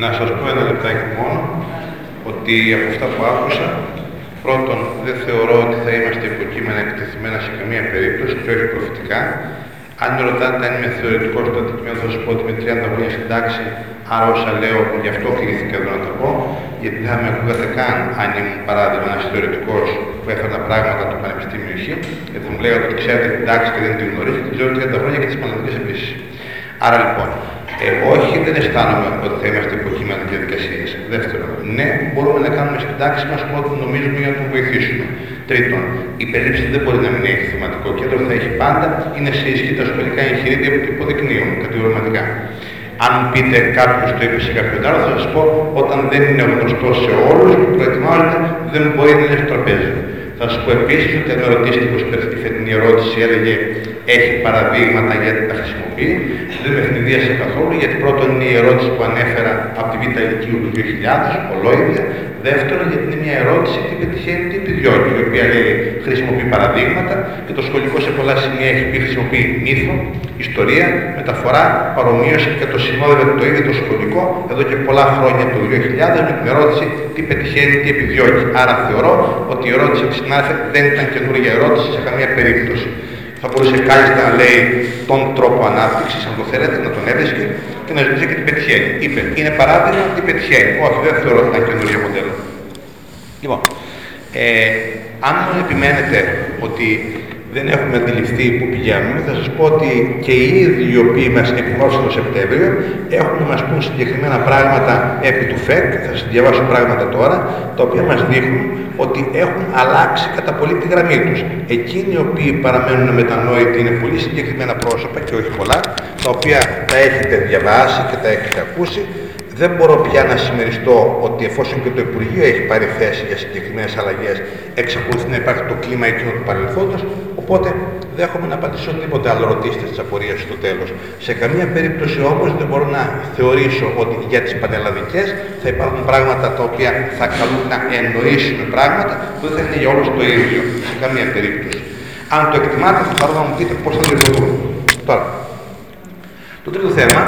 Να σας πω ένα λεπτάκι μόνο ότι από αυτά που άκουσα, πρώτον δεν θεωρώ ότι θα είμαστε υποκείμενα εκτεθειμένα σε καμία περίπτωση και όχι προφητικά. Αν με ρωτάτε αν είμαι θεωρητικός στο αντικείμενο, θα σας πω ότι με 30 χρόνια στην τάξη, άρα όσα λέω, γι' αυτό κλείθηκα εδώ να τα πω, γιατί δεν θα με ακούγατε καν αν ήμουν παράδειγμα ένας θεωρητικός που έφερνα πράγματα από το Πανεπιστήμιο Χ, γιατί θα μου λέγατε ότι ξέρετε την τάξη και δεν την γνωρίζετε, την ξέρω 30 χρόνια και τις πανελλαδικέ επίσης. Άρα λοιπόν, ε, όχι, δεν αισθάνομαι ότι θα είμαστε υποκείμενα διαδικασίε. Δεύτερον, ναι, μπορούμε να κάνουμε στην τάξη μα ό,τι νομίζουμε για να τον βοηθήσουμε. Τρίτον, η περίληψη δεν μπορεί να μην έχει θεματικό κέντρο, θα έχει πάντα, είναι σε ισχύ τα σχολικά εγχειρίδια που υποδεικνύουν κατηγορηματικά. Αν πείτε κάποιος το είπε σε κάποιον άλλο, θα σας πω όταν δεν είναι γνωστό σε όλους που προετοιμάζονται, δεν μπορεί να είναι στο τραπέζι. Θα σας πω επίσης ότι αν με ρωτήσετε πώ τη φετινή ερώτηση, έλεγε έχει παραδείγματα γιατί τα χρησιμοποιεί. Δεν με ευνηδίασε καθόλου, γιατί πρώτον είναι η ερώτηση που ανέφερα από τη Β' Ηλικίου του 2000, ολόιδια. Δεύτερον, γιατί είναι μια ερώτηση τι πετυχαίνει, τι επιδιώκει, η οποία λέει χρησιμοποιεί παραδείγματα και το σχολικό σε πολλά σημεία έχει πει χρησιμοποιεί μύθο, ιστορία, μεταφορά, παρομοίωση και το συνόδευε το ίδιο το σχολικό εδώ και πολλά χρόνια το 2000 με την ερώτηση τι πετυχαίνει, τι επιδιώκει. Άρα θεωρώ ότι η ερώτηση της συνάδελφε δεν ήταν καινούργια ερώτηση σε καμία περίπτωση. Θα μπορούσε κάλλιστα να λέει τον τρόπο ανάπτυξης, αν το θέλετε, να τον έβρισκε και να ζητήσει και τι πετυχαίνει. Είπε, είναι παράδειγμα τι πετυχαίνει. Όχι, δεν θεωρώ ότι ήταν καινούργιο μοντέλο. Λοιπόν, ε, αν επιμένετε ότι δεν έχουμε αντιληφθεί που πηγαίνουμε, θα σας πω ότι και οι ίδιοι οι οποίοι μας εκνώσουν το Σεπτέμβριο έχουν να μας πούν συγκεκριμένα πράγματα επί του ΦΕΚ, θα σας διαβάσω πράγματα τώρα, τα οποία μας δείχνουν ότι έχουν αλλάξει κατά πολύ τη γραμμή τους. Εκείνοι οι οποίοι παραμένουν μετανόητοι είναι πολύ συγκεκριμένα πρόσωπα και όχι πολλά, τα οποία τα έχετε διαβάσει και τα έχετε ακούσει, δεν μπορώ πια να συμμεριστώ ότι εφόσον και το Υπουργείο έχει πάρει θέση για συγκεκριμένες αλλαγές, εξακολουθεί να υπάρχει το κλίμα εκείνο του παρελθόντος. Οπότε δέχομαι να απαντήσω οτιδήποτε άλλο ρωτήσετε τη απορία στο τέλος. Σε καμία περίπτωση όμως δεν μπορώ να θεωρήσω ότι για τις πανελλαδικές θα υπάρχουν πράγματα τα οποία θα καλούν να εννοήσουν πράγματα που δεν θα είναι για όλους το ίδιο. Σε καμία περίπτωση. Αν το εκτιμάτε, θα πάρω να μου πείτε πώς θα λειτουργούν. Τώρα, το τρίτο θέμα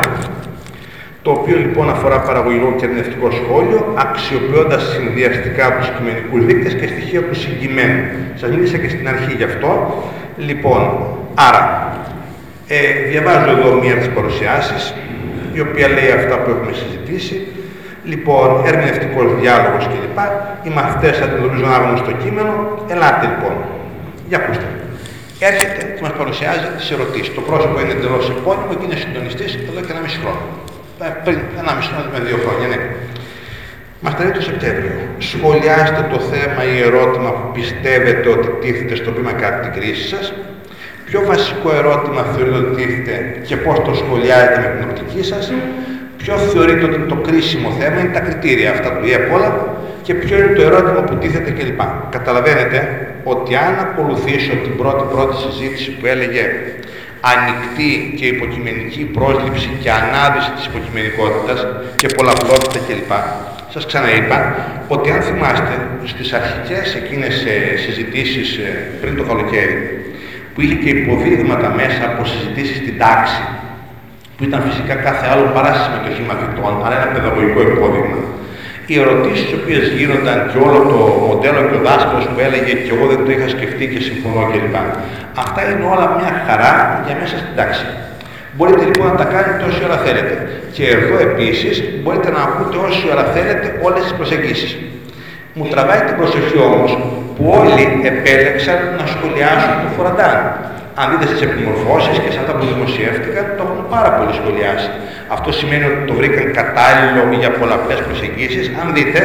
το οποίο λοιπόν αφορά παραγωγικό και ερμηνευτικό σχόλιο, αξιοποιώντας συνδυαστικά τους κειμενικούς δείκτες και στοιχεία τους συγκειμένου. Σας μίλησα και στην αρχή γι' αυτό. Λοιπόν, άρα, ε, διαβάζω εδώ μία από τι παρουσιάσεις, η οποία λέει αυτά που έχουμε συζητήσει. Λοιπόν, ερμηνευτικός διάλογος κλπ. Οι μαθητές αντιμετωπίζουν άγνωστο κείμενο. Ελάτε λοιπόν. Για ακούστε. Έρχεται και μας παρουσιάζει τι ερωτήσεις. Το πρόσωπο είναι εντελώς επώνυμο και είναι συντονιστής εδώ και ένα μισό χρόνο. Ε, πριν ένα μισό με δύο χρόνια, ναι. Μα τα το Σεπτέμβριο. Σχολιάστε το θέμα ή ερώτημα που πιστεύετε ότι τίθεται στο πείμα κατά την κρίση σας. Ποιο βασικό ερώτημα θεωρείτε ότι τίθεται και πώς το σχολιάζετε με την οπτική σας. Ποιο θεωρείτε ότι είναι το κρίσιμο θέμα, είναι τα κριτήρια αυτά του ΙΕΠΟΛΑ και ποιο είναι το ερώτημα που τίθεται κλπ. Καταλαβαίνετε ότι αν ακολουθήσω την πρώτη πρώτη συζήτηση που έλεγε ανοιχτή και υποκειμενική πρόσληψη και ανάδυση της υποκειμενικότητας και πολλαπλότητα κλπ. Σας ξαναείπα ότι αν θυμάστε στις αρχικές εκείνες ε, συζητήσεις ε, πριν το καλοκαίρι που είχε και υποδείγματα μέσα από συζητήσεις στην τάξη που ήταν φυσικά κάθε άλλο παρά συμμετοχή μαθητών αλλά ένα παιδαγωγικό υπόδειγμα οι ερωτήσεις οι οποίες γίνονταν και όλο το μοντέλο και ο δάσκαλος που έλεγε και εγώ δεν το είχα σκεφτεί και συμφωνώ κλπ. Αυτά είναι όλα μια χαρά για μέσα στην τάξη. Μπορείτε λοιπόν να τα κάνετε όση ώρα θέλετε. Και εδώ επίσης μπορείτε να ακούτε όση ώρα θέλετε όλες τις προσεγγίσεις. Μου τραβάει την προσοχή όμως που όλοι επέλεξαν να σχολιάσουν το Φοραντάν. Αν δείτε στις επιμορφώσεις και σαν τα που δημοσιεύτηκαν, το έχουν πάρα πολύ σχολιάσει. Αυτό σημαίνει ότι το βρήκαν κατάλληλο για πολλαπλές προσεγγίσεις. Αν δείτε,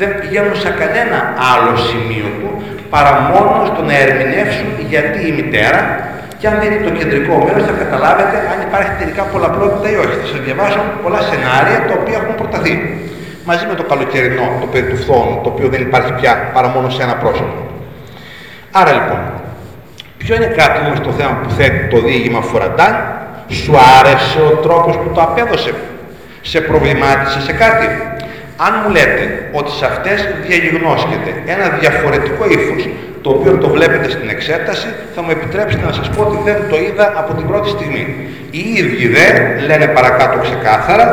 δεν πηγαίνουν σε κανένα άλλο σημείο του παρά μόνος στο να ερμηνεύσουν γιατί η μητέρα και αν δείτε το κεντρικό μέρος θα καταλάβετε αν υπάρχει τελικά πολλαπλότητα ή όχι. Θα σας διαβάσω πολλά σενάρια τα οποία έχουν προταθεί. Μαζί με το καλοκαιρινό, το περί του φθόνου, το οποίο δεν υπάρχει πια παρά μόνο σε ένα πρόσωπο. Άρα λοιπόν, ποιο είναι κάτι όμως το θέμα που θέτει το διήγημα Φοραντάν, σου άρεσε ο τρόπος που το απέδωσε, σε προβλημάτισε σε κάτι; Αν μου λέτε ότι σε αυτές διαγιγνώσκεται ένα διαφορετικό ύφος, το οποίο το βλέπετε στην εξέταση, θα μου επιτρέψετε να σας πω ότι δεν το είδα από την πρώτη στιγμή. Οι ίδιοι δε λένε παρακάτω ξεκάθαρα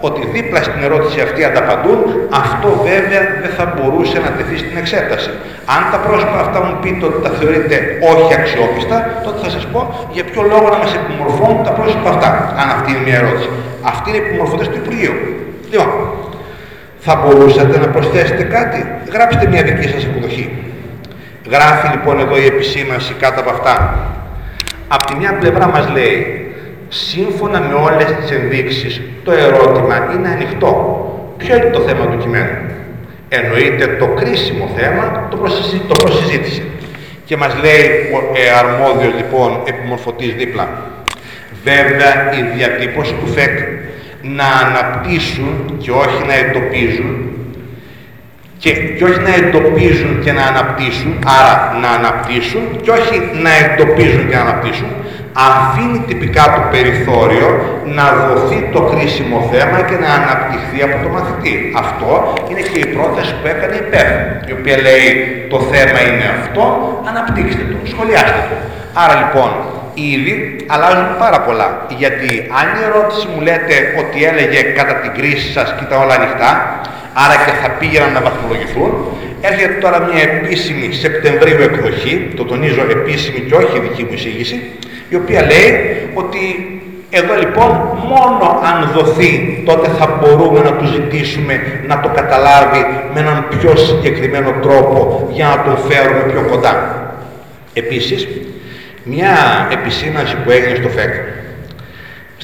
ότι δίπλα στην ερώτηση αυτή ανταπαντούν, αυτό βέβαια δεν θα μπορούσε να τεθεί στην εξέταση. Αν τα πρόσωπα αυτά μου πείτε ότι τα θεωρείτε όχι αξιόπιστα, τότε θα σας πω για ποιο λόγο να μας επιμορφώνουν τα πρόσωπα αυτά, αν αυτή είναι μια ερώτηση. Αυτή είναι οι επιμορφωτές του Υπουργείου. Λοιπόν, θα μπορούσατε να προσθέσετε κάτι; Γράψτε μια δική σας εκδοχή. Γράφει λοιπόν εδώ η επισήμανση κάτω από αυτά. Από τη μια πλευρά μας λέει σύμφωνα με όλες τις ενδείξεις, το ερώτημα είναι ανοιχτό. Ποιο είναι το θέμα του κειμένου; Εννοείται το κρίσιμο θέμα, το, το προσυζήτηση. Και μας λέει ο ε, αρμόδιος λοιπόν επιμορφωτής δίπλα. Βέβαια η διατύπωση του ΦΕΚ να αναπτύσσουν και όχι να εντοπίζουν και, και όχι να εντοπίζουν και να αναπτύσσουν, άρα να αναπτύσσουν και όχι να εντοπίζουν και να αναπτύσσουν, αφήνει τυπικά το περιθώριο να δοθεί το κρίσιμο θέμα και να αναπτυχθεί από το μαθητή. Αυτό είναι και η πρόταση που έκανε η ΠΕΦ, η οποία λέει το θέμα είναι αυτό, αναπτύξτε το, σχολιάστε το. Άρα λοιπόν, ήδη αλλάζουν πάρα πολλά. Γιατί αν η ερώτηση μου λέτε ότι έλεγε κατά την κρίση σας κοίτα όλα ανοιχτά, άρα και θα πήγαιναν να βαθμολογηθούν, έρχεται τώρα μια επίσημη Σεπτεμβρίου εκδοχή, το τονίζω επίσημη και όχι δική μου εισήγηση, η οποία λέει ότι εδώ λοιπόν μόνο αν δοθεί τότε θα μπορούμε να του ζητήσουμε να το καταλάβει με έναν πιο συγκεκριμένο τρόπο για να τον φέρουμε πιο κοντά. Επίσης, μια επισήμανση που έγινε στο ΦΕΚ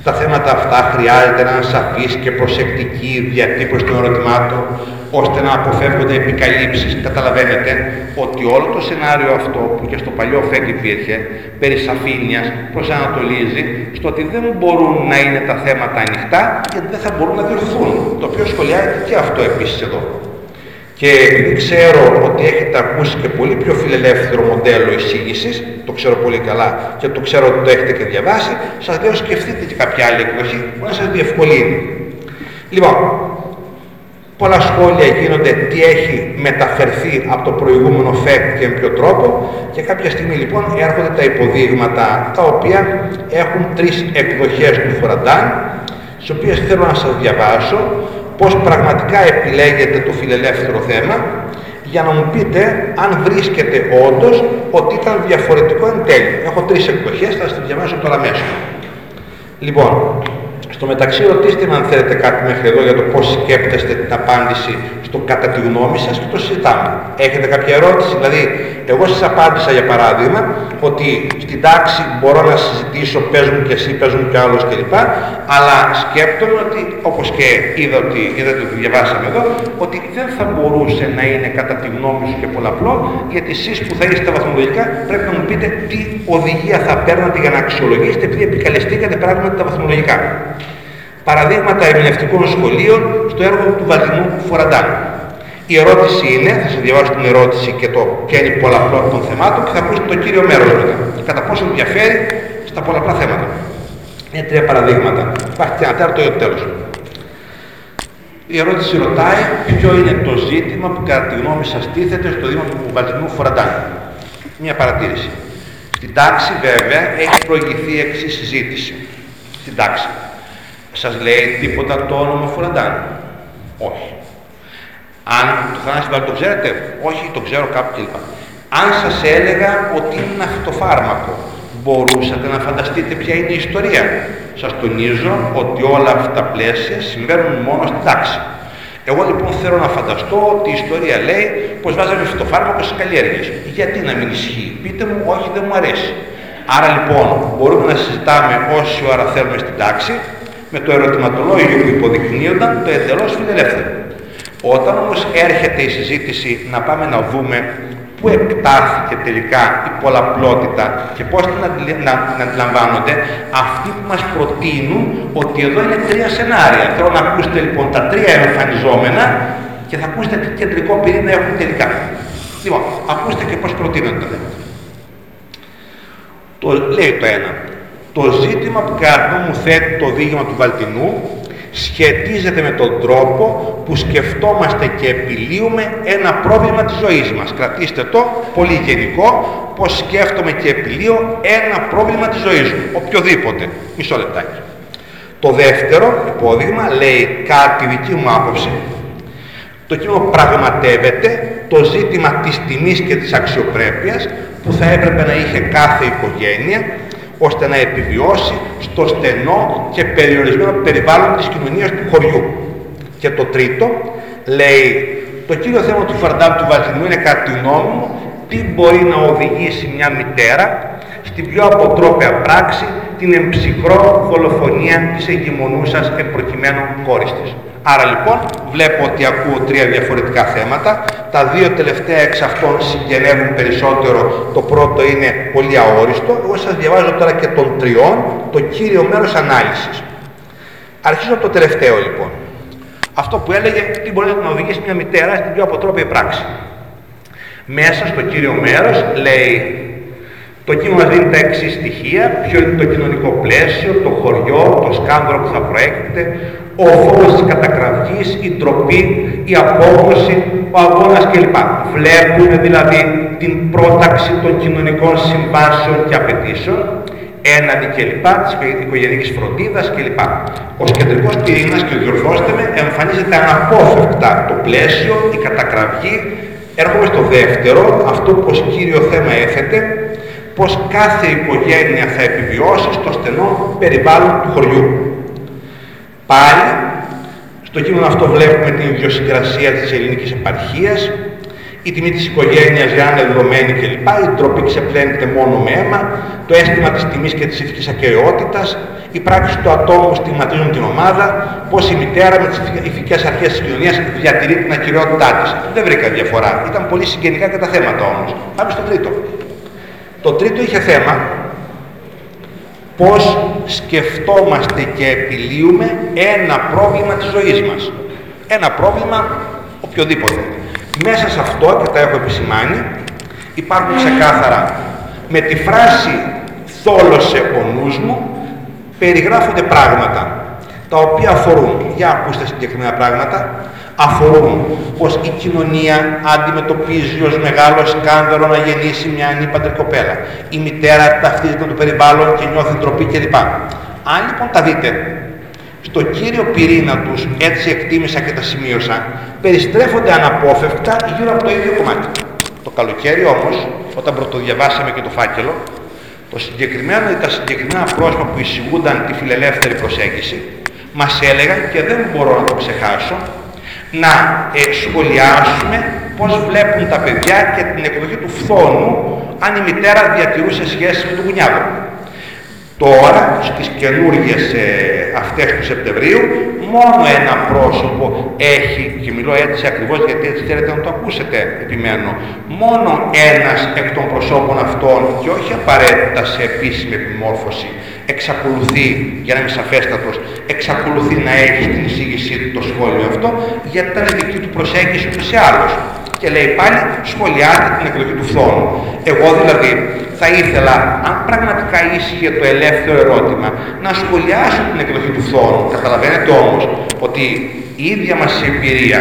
στα θέματα αυτά χρειάζεται να είναι σαφής και προσεκτική διατύπωση των ερωτημάτων, ώστε να αποφεύγονται επικαλύψεις. Καταλαβαίνετε ότι όλο το σενάριο αυτό που και στο παλιό ΦΕΚ υπήρχε, περί σαφήνειας, προσανατολίζει στο ότι δεν μπορούν να είναι τα θέματα ανοιχτά γιατί δεν θα μπορούν να διορθούν, το οποίο σχολιάζεται και αυτό επίσης εδώ. Και επειδή ξέρω ότι έχετε ακούσει και πολύ πιο φιλελεύθερο μοντέλο εισήγησης, το ξέρω πολύ καλά και το ξέρω ότι το έχετε και διαβάσει, σας λέω σκεφτείτε και κάποια άλλη εκδοχή που να σας διευκολύνει. Λοιπόν, πολλά σχόλια γίνονται τι έχει μεταφερθεί από το προηγούμενο ΦΕΚ και με ποιο τρόπο και κάποια στιγμή λοιπόν έρχονται τα υποδείγματα τα οποία έχουν τρεις εκδοχές του Φοραντάν, τις οποίες θέλω να σας διαβάσω πώς πραγματικά επιλέγετε το φιλελεύθερο θέμα για να μου πείτε αν βρίσκεται όντως ότι ήταν διαφορετικό εν τέλει. Έχω τρεις εκδοχές, θα σας διαβάσω τώρα μέσα. Λοιπόν, στο μεταξύ ρωτήστε με αν θέλετε κάτι μέχρι εδώ για το πώς σκέπτεστε την απάντηση στο κατά τη γνώμη σας και το συζητάμε. Έχετε κάποια ερώτηση, δηλαδή εγώ σας απάντησα για παράδειγμα ότι στην τάξη μπορώ να συζητήσω, παίζουν και εσύ, παίζουν και άλλος κλπ. Αλλά σκέπτομαι ότι, όπως και είδα ότι, είδατε ότι διαβάσαμε εδώ, ότι δεν θα μπορούσε να είναι κατά τη γνώμη σου και πολλαπλό, γιατί εσείς που θα είστε βαθμολογικά πρέπει να μου πείτε τι οδηγία θα παίρνατε για να αξιολογήσετε επειδή επικαλεστήκατε πράγματα τα βαθμολογικά. Παραδείγματα ερμηνευτικών σχολείων στο έργο του Βαλτινού Φοραντάν. Η ερώτηση είναι, θα σας διαβάσω την ερώτηση και το ποια είναι η πολλαπλότητα των θεμάτων και θα ακούσετε το κύριο μέρος μετά. Κατά πόσο ενδιαφέρει στα πολλαπλά θέματα. Είναι τρία παραδείγματα. Υπάρχει και ένα τέταρτο για το τέλος. Η ερώτηση ρωτάει ποιο είναι το ζήτημα που κατά τη γνώμη σας τίθεται στο Δήμα του Βαλτινού Φοραντάν. Μια παρατήρηση. Στην τάξη βέβαια έχει προηγηθεί εξής συζήτηση. Στην τάξη. Σας λέει τίποτα το όνομα Φοραντάν. Όχι. Αν το Θανάση το ξέρετε, όχι, το ξέρω κάπου κλπ. Αν σας έλεγα ότι είναι ένα φυτοφάρμακο, μπορούσατε να φανταστείτε ποια είναι η ιστορία. Σας τονίζω ότι όλα αυτά τα πλαίσια συμβαίνουν μόνο στην τάξη. Εγώ λοιπόν θέλω να φανταστώ ότι η ιστορία λέει πως βάζαμε φυτοφάρμακο στις καλλιέργειες. Γιατί να μην ισχύει; Πείτε μου, όχι δεν μου αρέσει. Άρα λοιπόν μπορούμε να συζητάμε όση ώρα θέλουμε στην τάξη με το ερωτηματολόγιο που υποδεικνύονταν το εντελώς φιλελεύθερο. Όταν όμως έρχεται η συζήτηση να πάμε να δούμε πού εκτάθηκε τελικά η πολλαπλότητα και πώς την να, να αντιλαμβάνονται αυτοί που μας προτείνουν ότι εδώ είναι τρία σενάρια. Θέλω να ακούσετε λοιπόν τα τρία εμφανιζόμενα και θα ακούσετε τι κεντρικό πυρήνα έχουν τελικά. Λοιπόν, ακούστε και πώς προτείνονται τα θέματα. Το, λέει το ένα. Το ζήτημα που κατά μου θέτει το δίγημα του Βαλτινού σχετίζεται με τον τρόπο που σκεφτόμαστε και επιλύουμε ένα πρόβλημα της ζωής μας. Κρατήστε το πολύ γενικό, πως σκέφτομαι και επιλύω ένα πρόβλημα της ζωής μου, οποιοδήποτε. Μισό λεπτάκι. Το δεύτερο υπόδειγμα λέει κάτι δική μου άποψη. Το κείμενο πραγματεύεται το ζήτημα της τιμής και της αξιοπρέπειας που θα έπρεπε να είχε κάθε οικογένεια ώστε να επιβιώσει στο στενό και περιορισμένο περιβάλλον της κοινωνίας του χωριού. Και το τρίτο λέει το κύριο θέμα του φαρντάμ του Βαζινού είναι κατά τη γνώμη μου τι μπορεί να οδηγήσει μια μητέρα στην πιο αποτρόπαια πράξη την εμψυχρό δολοφονία της εγκυμονούσας εμπροκειμένου κόρης της. Άρα λοιπόν βλέπω ότι ακούω τρία διαφορετικά θέματα. Τα δύο τελευταία εξ αυτών συγγενεύουν περισσότερο. Το πρώτο είναι πολύ αόριστο. Εγώ σας διαβάζω τώρα και των τριών το κύριο μέρος ανάλυσης. Αρχίζω από το τελευταίο λοιπόν. Αυτό που έλεγε τι μπορεί να οδηγήσει μια μητέρα στην πιο αποτρόπια πράξη. Μέσα στο κύριο μέρος λέει το κείμενο μας δίνει τα εξής στοιχεία, ποιο είναι το κοινωνικό πλαίσιο, το χωριό, το σκάνδαλο που θα προέρχεται, ο φόβος της κατακραυγής, η ντροπή, η απόγνωση, ο αγώνας κλπ. Βλέπουμε δηλαδή την πρόταξη των κοινωνικών συμβάσεων και απαιτήσεων, έναντι κλπ. της οικογενειακής φροντίδας κλπ. Ως κεντρικός πυρήνας, και διορθώστε με, εμφανίζεται αναπόφευκτα το πλαίσιο, η κατακραυγή. Έρχομαι στο δεύτερο, αυτό που ως κύριο θέμα έθετε, πως κάθε οικογένεια θα επιβιώσει στο στενό περιβάλλον του χωριού. Πάλι, στο κείμενο αυτό βλέπουμε την ιδιοσυγκρασία της ελληνικής επαρχίας, η τιμή της οικογένειας για να είναι δεδομένη κλπ. Η ντροπή ξεπλένεται μόνο με αίμα, το αίσθημα της τιμής και της ηθικής ακαιρεότητας, οι πράξεις του ατόμου στιγματίζουν την ομάδα, πως η μητέρα με τις ηθικές αρχές της κοινωνίας διατηρεί την ακαιρεότητά της. Δεν βρήκα διαφορά. Ήταν πολύ συγγενικά και τα θέματα όμως. Πάμε στο τρίτο. Το τρίτο είχε θέμα πώς σκεφτόμαστε και επιλύουμε ένα πρόβλημα της ζωής μας. Ένα πρόβλημα οποιοδήποτε. Μέσα σε αυτό, και τα έχω επισημάνει, υπάρχουν ξεκάθαρα με τη φράση «θόλωσε ο νους μου» περιγράφονται πράγματα τα οποία αφορούν, για ακούστε συγκεκριμένα πράγματα, αφορούν πως η κοινωνία αντιμετωπίζει ως μεγάλο σκάνδαλο να γεννήσει μια ανήπαντρη κοπέλα. Η μητέρα ταυτίζεται με το περιβάλλον και νιώθει ντροπή κλπ. Αν λοιπόν τα δείτε στο κύριο πυρήνα τους, έτσι εκτίμησα και τα σημείωσα, περιστρέφονται αναπόφευκτα γύρω από το ίδιο κομμάτι. Το καλοκαίρι όμως, όταν πρωτοδιαβάσαμε και το φάκελο, το συγκεκριμένο ή τα συγκεκριμένα πρόσωπα που εισηγούνταν τη φιλελεύθερη προσέγγιση, μας έλεγαν και δεν μπορώ να το ξεχάσω να ε, σχολιάσουμε πώς βλέπουν τα παιδιά και την εκδοχή του φθόνου αν η μητέρα διατηρούσε σχέση με τον κουνιάδο. Τώρα, στις καινούργιες ε, αυτές του Σεπτεμβρίου, μόνο ένα πρόσωπο έχει, και μιλώ έτσι ακριβώς γιατί έτσι θέλετε να το ακούσετε, επιμένω, μόνο ένας εκ των προσώπων αυτών και όχι απαραίτητα σε επίσημη επιμόρφωση, εξακολουθεί, για να είμαι σαφέστατος, εξακολουθεί να έχει στην εισήγησή του το σχόλιο αυτό, γιατί ήταν δική του προσέγγιση του σε άλλος. Και λέει πάλι, σχολιάται την εκλογή του φθόνου. Εγώ δηλαδή θα ήθελα, αν πραγματικά ίσχυε το ελεύθερο ερώτημα, να σχολιάσω την εκλογή του φθόνου. Καταλαβαίνετε όμως ότι η ίδια μας εμπειρία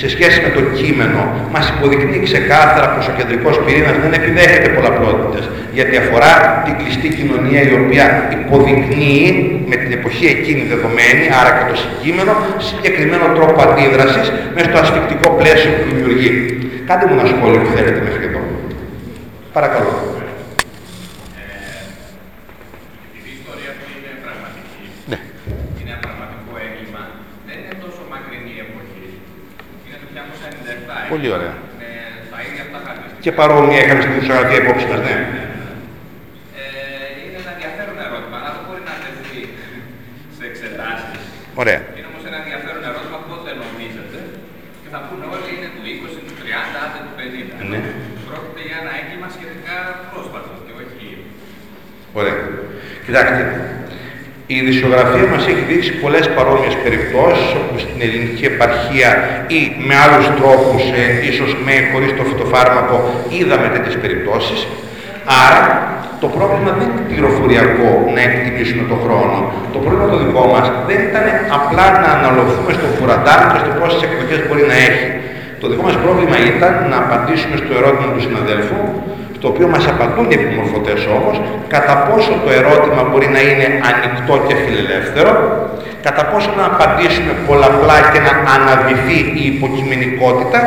σε σχέση με το κείμενο μας υποδεικνύει ξεκάθαρα πως ο κεντρικός πυρήνας δεν επιδέχεται πολλαπλότητες γιατί αφορά την κλειστή κοινωνία η οποία υποδεικνύει με την εποχή εκείνη δεδομένη, άρα και το συγκείμενο, συγκεκριμένο τρόπο αντίδρασης μέσα στο ασφικτικό πλαίσιο που δημιουργεί. Κάντε μου ένα σχόλιο που θέλετε μέχρι εδώ. Παρακαλώ. Πολύ ωραία. Και παρόμοια είχαμε στην ισογραφία υπόψη μας, ναι. είναι ένα ενδιαφέρον ερώτημα, αλλά δεν μπορεί να τεθεί σε εξετάσεις. Ωραία. Είναι όμως ένα ενδιαφέρον ερώτημα πότε νομίζετε και θα πούνε όλοι είναι του 20, του 30, άντε του 50. Ναι. Πρόκειται για ένα έγκλημα σχετικά πρόσφατο και όχι... Ωραία. Κοιτάξτε, η ειδησιογραφία μας έχει δείξει πολλές παρόμοιες περιπτώσεις όπου στην ελληνική επαρχία ή με άλλους τρόπους, ε, ίσως με χωρίς το φυτοφάρμακο, είδαμε τέτοιες περιπτώσεις. Άρα το πρόβλημα δεν είναι πληροφοριακό να εκτιμήσουμε τον χρόνο. Το πρόβλημα το δικό μας δεν ήταν απλά να αναλωθούμε στο φουραντάρ και στο πόσες εκδοχές μπορεί να έχει. Το δικό μας πρόβλημα ήταν να απαντήσουμε στο ερώτημα του συναδέλφου, στο οποίο μας απαντούν οι επιμορφωτές όμως, κατά πόσο το ερώτημα μπορεί να είναι ανοιχτό και φιλελεύθερο, κατά πόσο να απαντήσουμε πολλαπλά και να αναδυθεί η υποκειμενικότητα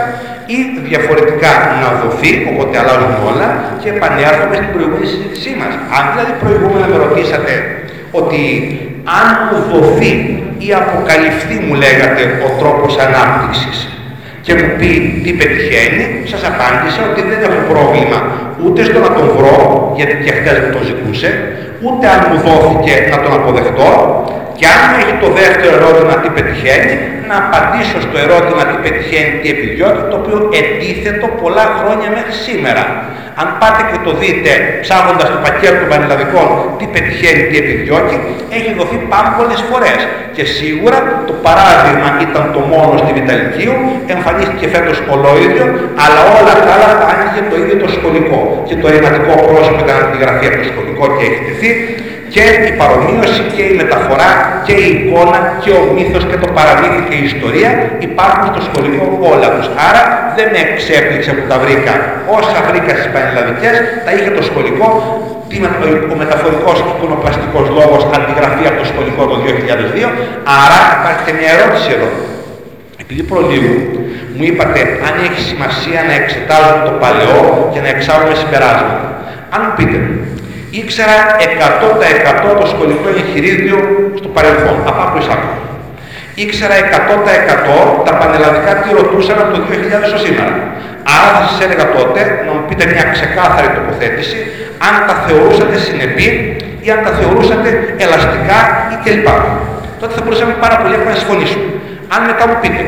ή διαφορετικά να δοθεί, οπότε αλλάζουν όλα και επανέρχομαι στην προηγούμενη συζήτησή μας. Αν δηλαδή προηγούμενα με ρωτήσατε ότι αν μου δοθεί ή αποκαλυφθεί μου λέγατε ο τρόπος ανάπτυξης και μου πει τι πετυχαίνει, σας απάντησα ότι δεν έχω πρόβλημα ούτε στο να τον βρω, γιατί και χτες μου το ζητούσε, ούτε αν μου δόθηκε να τον αποδεχτώ και αν έχει το δεύτερο ερώτημα τι πετυχαίνει, να απαντήσω στο ερώτημα τι πετυχαίνει, τι επιδιώκει, το οποίο ετίθετο πολλά χρόνια μέχρι σήμερα. Αν πάτε και το δείτε ψάχνοντας το πακέτο των πανελλαδικών τι πετυχαίνει, τι επιδιώκει, έχει δοθεί πάρα πολλές φορές. Και σίγουρα το παράδειγμα ήταν το μόνο στη Βιταλικίου, εμφανίστηκε φέτος ολόιδιο, αλλά όλα τα άλλα θα άνοιγε το ίδιο το σχολικό. Και το ρηματικό πρόσωπο ήταν τη γραφή από το σχολικό και έχει τεθεί και η παρομοίωση και η μεταφορά και η εικόνα και ο μύθος και το παραμύθι και η ιστορία υπάρχουν στο σχολικό όλα τους. Άρα δεν με εξέπληξε που τα βρήκα. Όσα βρήκα στις πανελλαδικές τα είχε το σχολικό ο μεταφορικός εικονοπλαστικός λόγος αντιγραφεί από το σχολικό το 2002. Άρα υπάρχει και μια ερώτηση εδώ. Επειδή προλίγου μου είπατε αν έχει σημασία να εξετάζουμε το παλαιό και να εξάγουμε συμπεράσματα. Αν πείτε, ήξερα 100% το σχολικό εγχειρίδιο στο παρελθόν, από άκρου άκρου. Ήξερα 100% τα πανελλαδικά τι ρωτούσαν από το 2000 ως σήμερα. Άρα θα σας έλεγα τότε να μου πείτε μια ξεκάθαρη τοποθέτηση αν τα θεωρούσατε συνεπή ή αν τα θεωρούσατε ελαστικά ή κλπ. Τότε θα μπορούσαμε πάρα πολύ εύκολα να συμφωνήσουμε. Αν μετά μου πείτε,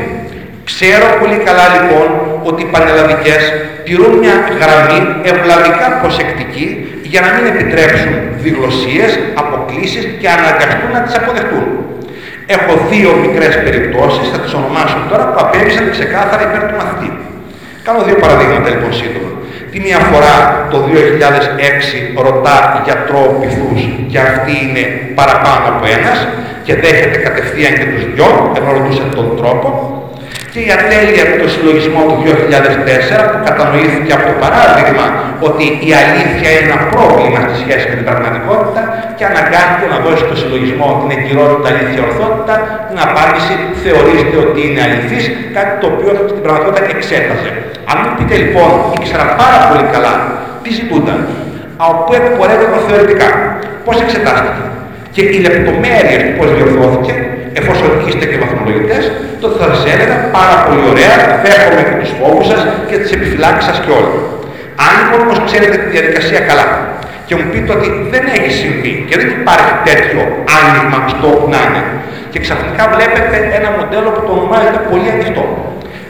ξέρω πολύ καλά λοιπόν ότι οι πανελλαδικές τηρούν μια γραμμή ευλαβικά προσεκτική για να μην επιτρέψουν διγλωσίες, αποκλήσεις και αναγκαστούν να τις αποδεχτούν. Έχω δύο μικρές περιπτώσεις, θα τις ονομάσω τώρα, που απέβησαν ξεκάθαρα υπέρ του μαθητή. Κάνω δύο παραδείγματα λοιπόν σύντομα. Τη μία φορά το 2006 ρωτά γιατρό πυθούς και αυτή είναι παραπάνω από ένας και δέχεται κατευθείαν και τους δυο, ενώ ρωτούσε τον τρόπο και η ατέλεια του συλλογισμό του 2004 που κατανοήθηκε από το παράδειγμα ότι η αλήθεια είναι ένα πρόβλημα στη σχέση με την πραγματικότητα και αναγκάστηκε να δώσει στο συλλογισμό την εγκυρότητα αλήθεια ορθότητα την απάντηση θεωρείται ότι είναι αληθής κάτι το οποίο στην πραγματικότητα εξέταζε. Αν μου πείτε λοιπόν ήξερα πάρα πολύ καλά τι ζητούνταν από πού εκπορεύεται θεωρητικά, πώς εξετάστηκε και οι λεπτομέρειες του πώς διορθώθηκε εφόσον είστε και βαθμολογητές, τότε θα σας έλεγα πάρα πολύ ωραία, δέχομαι και τους φόβους σας και τις επιφυλάξεις σας και όλα. Αν λοιπόν όμως ξέρετε τη διαδικασία καλά και μου πείτε ότι δεν έχει συμβεί και δεν υπάρχει τέτοιο άνοιγμα στο όπου να είναι και ξαφνικά βλέπετε ένα μοντέλο που το ονομάζεται πολύ ανοιχτό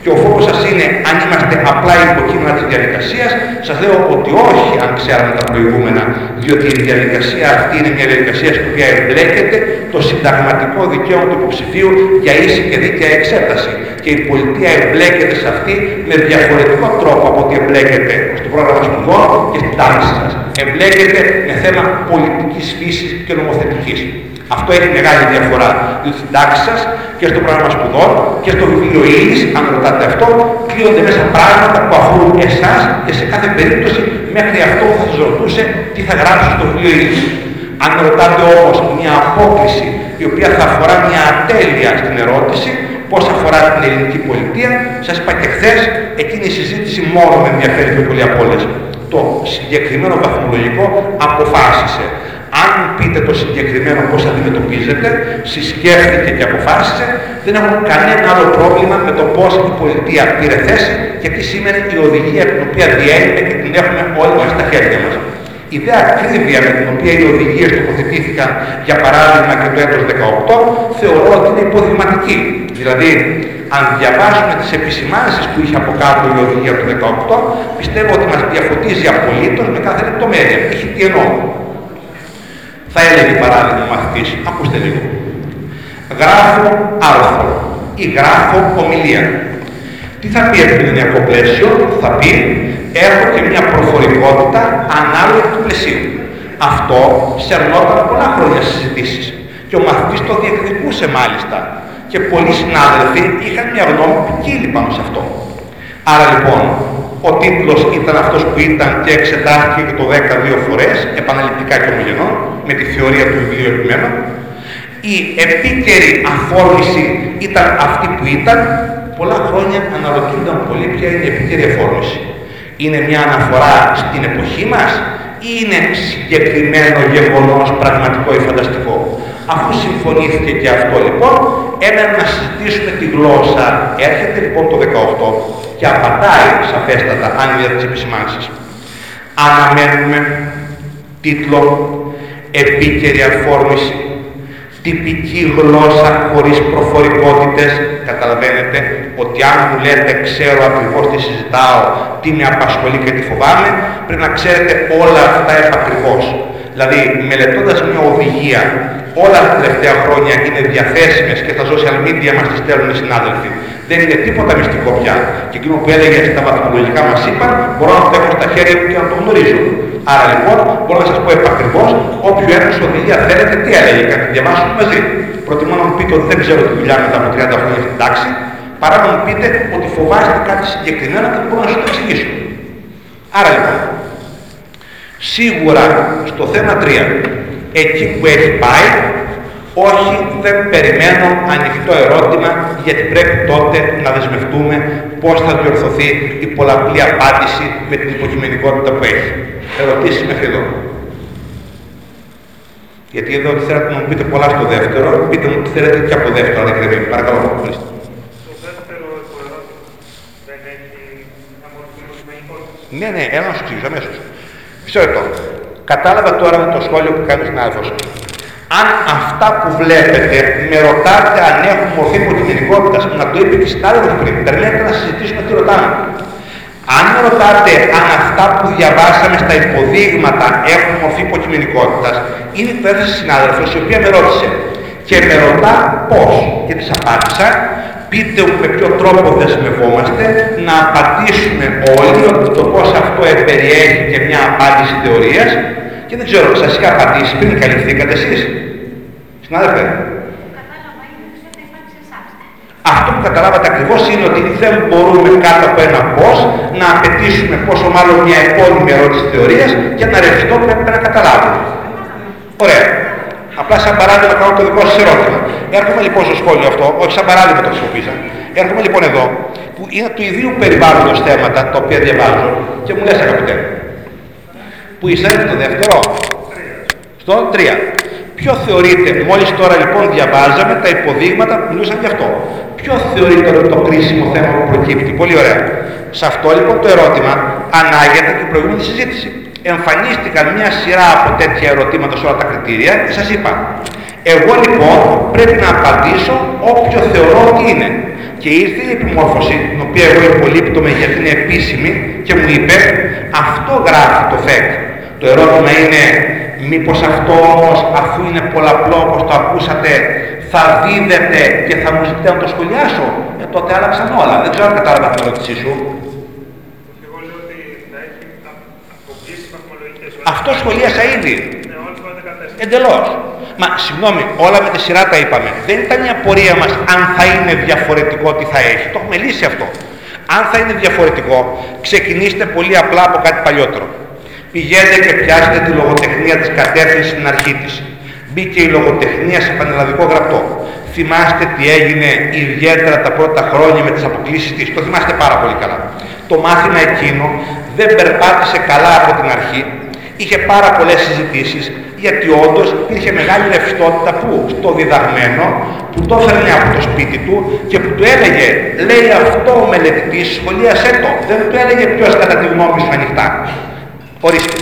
και ο φόβος σας είναι αν είμαστε απλά υποκείμενα της διαδικασίας, σας λέω ότι όχι αν ξέραμε τα προηγούμενα, διότι η διαδικασία αυτή είναι μια διαδικασία στην οποία εμπλέκεται το συνταγματικό δικαίωμα του υποψηφίου για ίση και δίκαια εξέταση. Και η πολιτεία εμπλέκεται σε αυτή με διαφορετικό τρόπο από ότι εμπλέκεται στο πρόγραμμα σπουδών και στην τάξη σας. Εμπλέκεται με θέμα πολιτικής φύσης και νομοθετικής. Αυτό έχει μεγάλη διαφορά. Διότι στην τάξη σας και στο πρόγραμμα σπουδών και στο βιβλίο ύλης, αν ρωτάτε αυτό, κλείονται μέσα πράγματα που αφορούν εσάς και σε κάθε περίπτωση μέχρι αυτό θα σας ρωτούσε τι θα γράψει στο βιβλίο ύλης. Αν ρωτάτε όμως μια απόκληση η οποία θα αφορά μια ατέλεια στην ερώτηση, πώς αφορά την ελληνική πολιτεία, σας είπα και χθες, εκείνη η συζήτηση μόνο με ενδιαφέρει πιο πολύ από όλες. Το συγκεκριμένο βαθμολογικό αποφάσισε αν πείτε το συγκεκριμένο πώς αντιμετωπίζετε, συσκέφτηκε και αποφάσισε, δεν έχουν κανένα άλλο πρόβλημα με το πώς η πολιτεία πήρε θέση και τι σήμαινε η οδηγία την οποία διένυμε και την έχουμε όλοι μας στα χέρια μας. Η δε ακρίβεια με την οποία οι οδηγίες τοποθετήθηκαν, για παράδειγμα και το έτος 18, θεωρώ ότι είναι υποδειγματική. Δηλαδή, αν διαβάσουμε τις επισημάνσεις που είχε από κάτω η οδηγία του 18, πιστεύω ότι μας διαφωτίζει απολύτως με κάθε λεπτομέρεια. Έχει τι εννοώ. Θα έλεγε παράδειγμα ο μαθητής, ακούστε λίγο. Γράφω άρθρο ή γράφω ομιλία. Τι θα πει επικοινωνιακό πλαίσιο, θα πει έχω και μια προφορικότητα ανάλογα του πλαισίου. Αυτό σερνόταν πολλά χρόνια συζητήσεις και ο μαθητής το διεκδικούσε μάλιστα και πολλοί συνάδελφοι είχαν μια γνώμη ποικίλη πάνω σε αυτό. Άρα λοιπόν, Ο τίτλος ήταν αυτός που ήταν και εξετάστηκε και το 10 δύο φορές, επαναληπτικά και ομογενό, με τη θεωρία του βιβλίου επιμένω. Η επίκαιρη αφόρμηση ήταν αυτή που ήταν. Πολλά χρόνια αναρωτιούνταν πολύ ποια είναι η επίκαιρη αφόρμηση. Είναι μια αναφορά στην εποχή μας ή είναι συγκεκριμένο γεγονός πραγματικό ή φανταστικό; Αφού συμφωνήθηκε και αυτό λοιπόν, ένα να συζητήσουμε τη γλώσσα. Έρχεται λοιπόν το 18 και απαντάει σαφέστατα αν είδατε τις επισημάνσεις. Αναμένουμε τίτλο επίκαιρη αφόρμηση τυπική γλώσσα χωρίς προφορικότητες. Καταλαβαίνετε ότι αν μου λέτε ξέρω ακριβώς τι συζητάω, τι με απασχολεί και τι φοβάμαι, πρέπει να ξέρετε όλα αυτά επακριβώς. Δηλαδή, μελετώντας μια οδηγία, όλα τα τελευταία χρόνια είναι διαθέσιμες και τα social media μας τις στέλνουν οι συνάδελφοι. Δεν είναι τίποτα μυστικό πια. Και εκείνο που έλεγε στα βαθμολογικά μας είπαν, μπορώ να το έχω στα χέρια μου και να το γνωρίζω. Άρα λοιπόν μπορώ να σας πω επακριβώς όποιο ένας οδηγία θέλετε τι έλεγε και να τη διαβάσουμε μαζί. Προτιμώ να μου πείτε ότι δεν ξέρω τη δουλειά μετά από 30 χρόνια στην τάξη, παρά να μου πείτε ότι φοβάστε κάτι συγκεκριμένα και δεν μπορώ να σας το εξηγήσω. Άρα λοιπόν, σίγουρα στο θέμα 3, εκεί που έχει πάει, όχι, δεν περιμένω ανοιχτό ερώτημα, γιατί πρέπει τότε να δεσμευτούμε πώς θα διορθωθεί η πολλαπλή απάντηση με την υποκειμενικότητα που έχει. Ερωτήσεις μέχρι εδώ. Γιατί εδώ θέλετε να μου πείτε πολλά στο δεύτερο, πείτε μου τι θέλετε και από δεύτερο, αν δεν Παρακαλώ, ευχαριστώ. Το δεύτερο ερώτημα δεν έχει μια μορφή υποκειμενικότητας. Ναι, ναι, έλα να σου εξηγήσω αμέσως. Μισό λεπτό. Κατάλαβα τώρα με το σχόλιο που κάνεις ο συνάδελφος αν αυτά που βλέπετε με ρωτάτε αν έχουν μορφή υποκειμενικότητα, να το είπε και συνάδελφο πριν, περιμένετε να συζητήσουμε τι ρωτάμε. Αν με ρωτάτε αν αυτά που διαβάσαμε στα υποδείγματα έχουν μορφή υποκειμενικότητα, είναι που έθεσε συνάδελφος η οποία με ρώτησε και με ρωτά πώς. Και της απάντησα, πείτε μου με ποιο τρόπο δεσμευόμαστε να απαντήσουμε όλοι ότι το πώς αυτό περιέχει και μια απάντηση θεωρίας και δεν ξέρω, σας είχα απαντήσει πριν καλυφθήκατε εσείς. Συνάδελφε. Αυτό που καταλάβατε ακριβώς είναι ότι δεν μπορούμε κάτω από ένα πώς να απαιτήσουμε πόσο μάλλον μια επώνυμη ερώτηση θεωρίας και να ρευστό πρέπει να καταλάβουμε. Ωραία. Απλά σαν παράδειγμα κάνω το δικό σας ερώτημα. Έρχομαι λοιπόν στο σχόλιο αυτό, όχι σαν παράδειγμα το χρησιμοποίησα. Έρχομαι λοιπόν εδώ, που είναι του ιδίου περιβάλλοντος θέματα τα οποία διαβάζω και μου λες αγαπητέ, που εισέρχεται το δεύτερο. Στο 3. Ποιο θεωρείτε, μόλις τώρα λοιπόν διαβάζαμε τα υποδείγματα που μιλούσαν γι' αυτό. Ποιο θεωρείτε ότι το κρίσιμο θέμα που προκύπτει. Πολύ ωραία. Σε αυτό λοιπόν το ερώτημα ανάγεται και η προηγούμενη συζήτηση. Εμφανίστηκαν μια σειρά από τέτοια ερωτήματα σε όλα τα κριτήρια και σας είπα. Εγώ λοιπόν πρέπει να απαντήσω όποιο θεωρώ ότι είναι. Και ήρθε η επιμόρφωση, την οποία εγώ υπολείπτομαι γιατί είναι επίσημη και μου είπε αυτό γράφει το ΦΕΚ. Το ερώτημα είναι μήπως αυτό όμως αφού είναι πολλαπλό όπως το ακούσατε θα δίδεται και θα μου ζητείτε να το σχολιάσω; Ε, τότε άλλαξαν όλα. Δεν ξέρω αν κατάλαβα την ερώτησή σου. Εγώ λέω ότι θα έχει αποκλείσει βαθμολογικές Αυτό σχολίασα ήδη. Ναι, όλες Εντελώς. Μα συγγνώμη, όλα με τη σειρά τα είπαμε. Δεν ήταν η απορία μας αν θα είναι διαφορετικό τι θα έχει. Το έχουμε λύσει αυτό. Αν θα είναι διαφορετικό, ξεκινήστε πολύ απλά από κάτι παλιότερο. Πηγαίνετε και πιάσετε τη λογοτεχνία της κατεύθυνσης στην αρχή της. Μπήκε η λογοτεχνία σε πανελλαδικό γραπτό. Θυμάστε τι έγινε ιδιαίτερα τα πρώτα χρόνια με τις αποκλήσεις της. Το θυμάστε πάρα πολύ καλά. Το μάθημα εκείνο δεν περπάτησε καλά από την αρχή. Είχε πάρα πολλές συζητήσεις γιατί όντως υπήρχε μεγάλη ρευστότητα που στο διδαγμένο που το έφερνε από το σπίτι του και που του έλεγε, λέει αυτό ο μελετητής, σχολίασέ το. Δεν του έλεγε ποιος κατά τη γνώμη σου ανοιχτά. Ορίστε.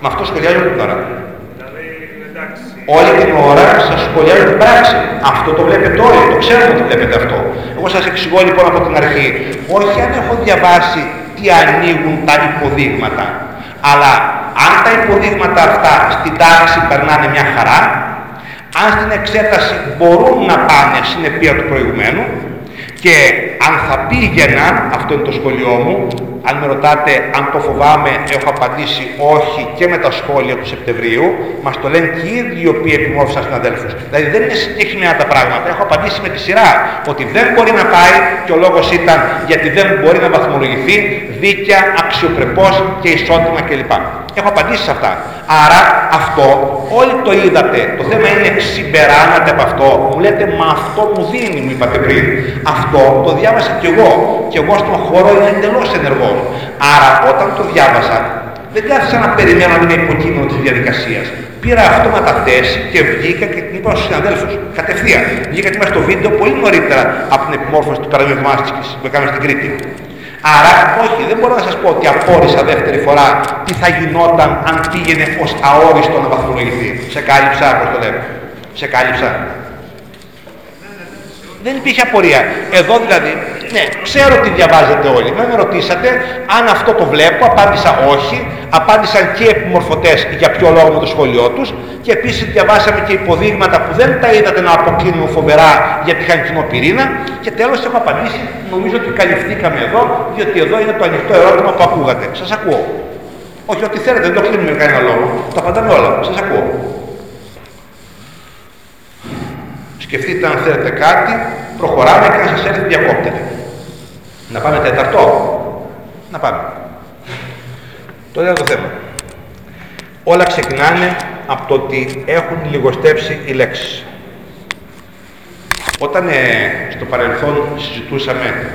Με αυτό σχολιάζω την ώρα. Δηλαδή, Όλη την ώρα σας σχολιάζω την πράξη. Αυτό το βλέπετε όλοι, το ξέρουμε ότι βλέπετε αυτό. Εγώ σας εξηγώ λοιπόν από την αρχή, όχι αν έχω διαβάσει τι ανοίγουν τα υποδείγματα, αλλά αν τα υποδείγματα αυτά στην τάξη περνάνε μια χαρά, αν στην εξέταση μπορούν να πάνε συνεπία του προηγουμένου και αν θα πήγαιναν, αυτό είναι το σχολείο μου, αν με ρωτάτε αν το φοβάμαι, έχω απαντήσει όχι και με τα σχόλια του Σεπτεμβρίου. Μας το λένε και οι ίδιοι οι οποίοι επιμόρφωσαν συναδέλφους. Δηλαδή δεν είναι συγκεκριμένα τα πράγματα. Έχω απαντήσει με τη σειρά ότι δεν μπορεί να πάει και ο λόγος ήταν γιατί δεν μπορεί να βαθμολογηθεί δίκαια, αξιοπρεπώς και ισότιμα κλπ. Έχω απαντήσει σε αυτά. Άρα αυτό όλοι το είδατε. Το θέμα είναι συμπεράνατε από αυτό. Μου λέτε μα αυτό μου δίνει, μου είπατε πριν. Αυτό το διάβασα κι εγώ. Και εγώ στον χώρο είμαι εντελώς ενεργό. Άρα όταν το διάβασα δεν κάθισα να περιμένω να είναι υποκείμενο της διαδικασίας. Πήρα αυτόματα θέση και βγήκα και την είπα στους συναδέλφους. Κατευθείαν. Βγήκα και στο βίντεο πολύ νωρίτερα από την επιμόρφωση του παραδείγματο μάστικη που έκαμε στην Κρήτη. Άρα, όχι, δεν μπορώ να σας πω ότι απόρρισα δεύτερη φορά τι θα γινόταν αν πήγαινε ως αόριστο να βαθμολογηθεί. Σε κάλυψα, όπως το λέμε. Σε κάλυψα. Δεν υπήρχε απορία. Εδώ δηλαδή, ναι, ξέρω τι διαβάζετε όλοι. Με ρωτήσατε αν αυτό το βλέπω, απάντησα όχι. Απάντησαν και οι επιμορφωτές για ποιο λόγο με το σχόλιο τους και επίσης διαβάσαμε και υποδείγματα που δεν τα είδατε να αποκλίνουν φοβερά γιατί είχαν κοινό πυρήνα και τέλος έχω απαντήσει, νομίζω ότι καλυφθήκαμε εδώ διότι εδώ είναι το ανοιχτό ερώτημα που ακούγατε. Σας ακούω. Όχι, ό,τι θέλετε, δεν το κλείνουμε με κανένα λόγο. Το απαντάμε όλα. Σας ακούω. Σκεφτείτε αν θέλετε κάτι, προχωράμε και να σας έρθει διακόπτεται. Να πάμε τέταρτο; Να πάμε. Το είναι το θέμα. Όλα ξεκινάνε από το ότι έχουν λιγοστέψει οι λέξεις. Όταν ε, στο παρελθόν συζητούσαμε,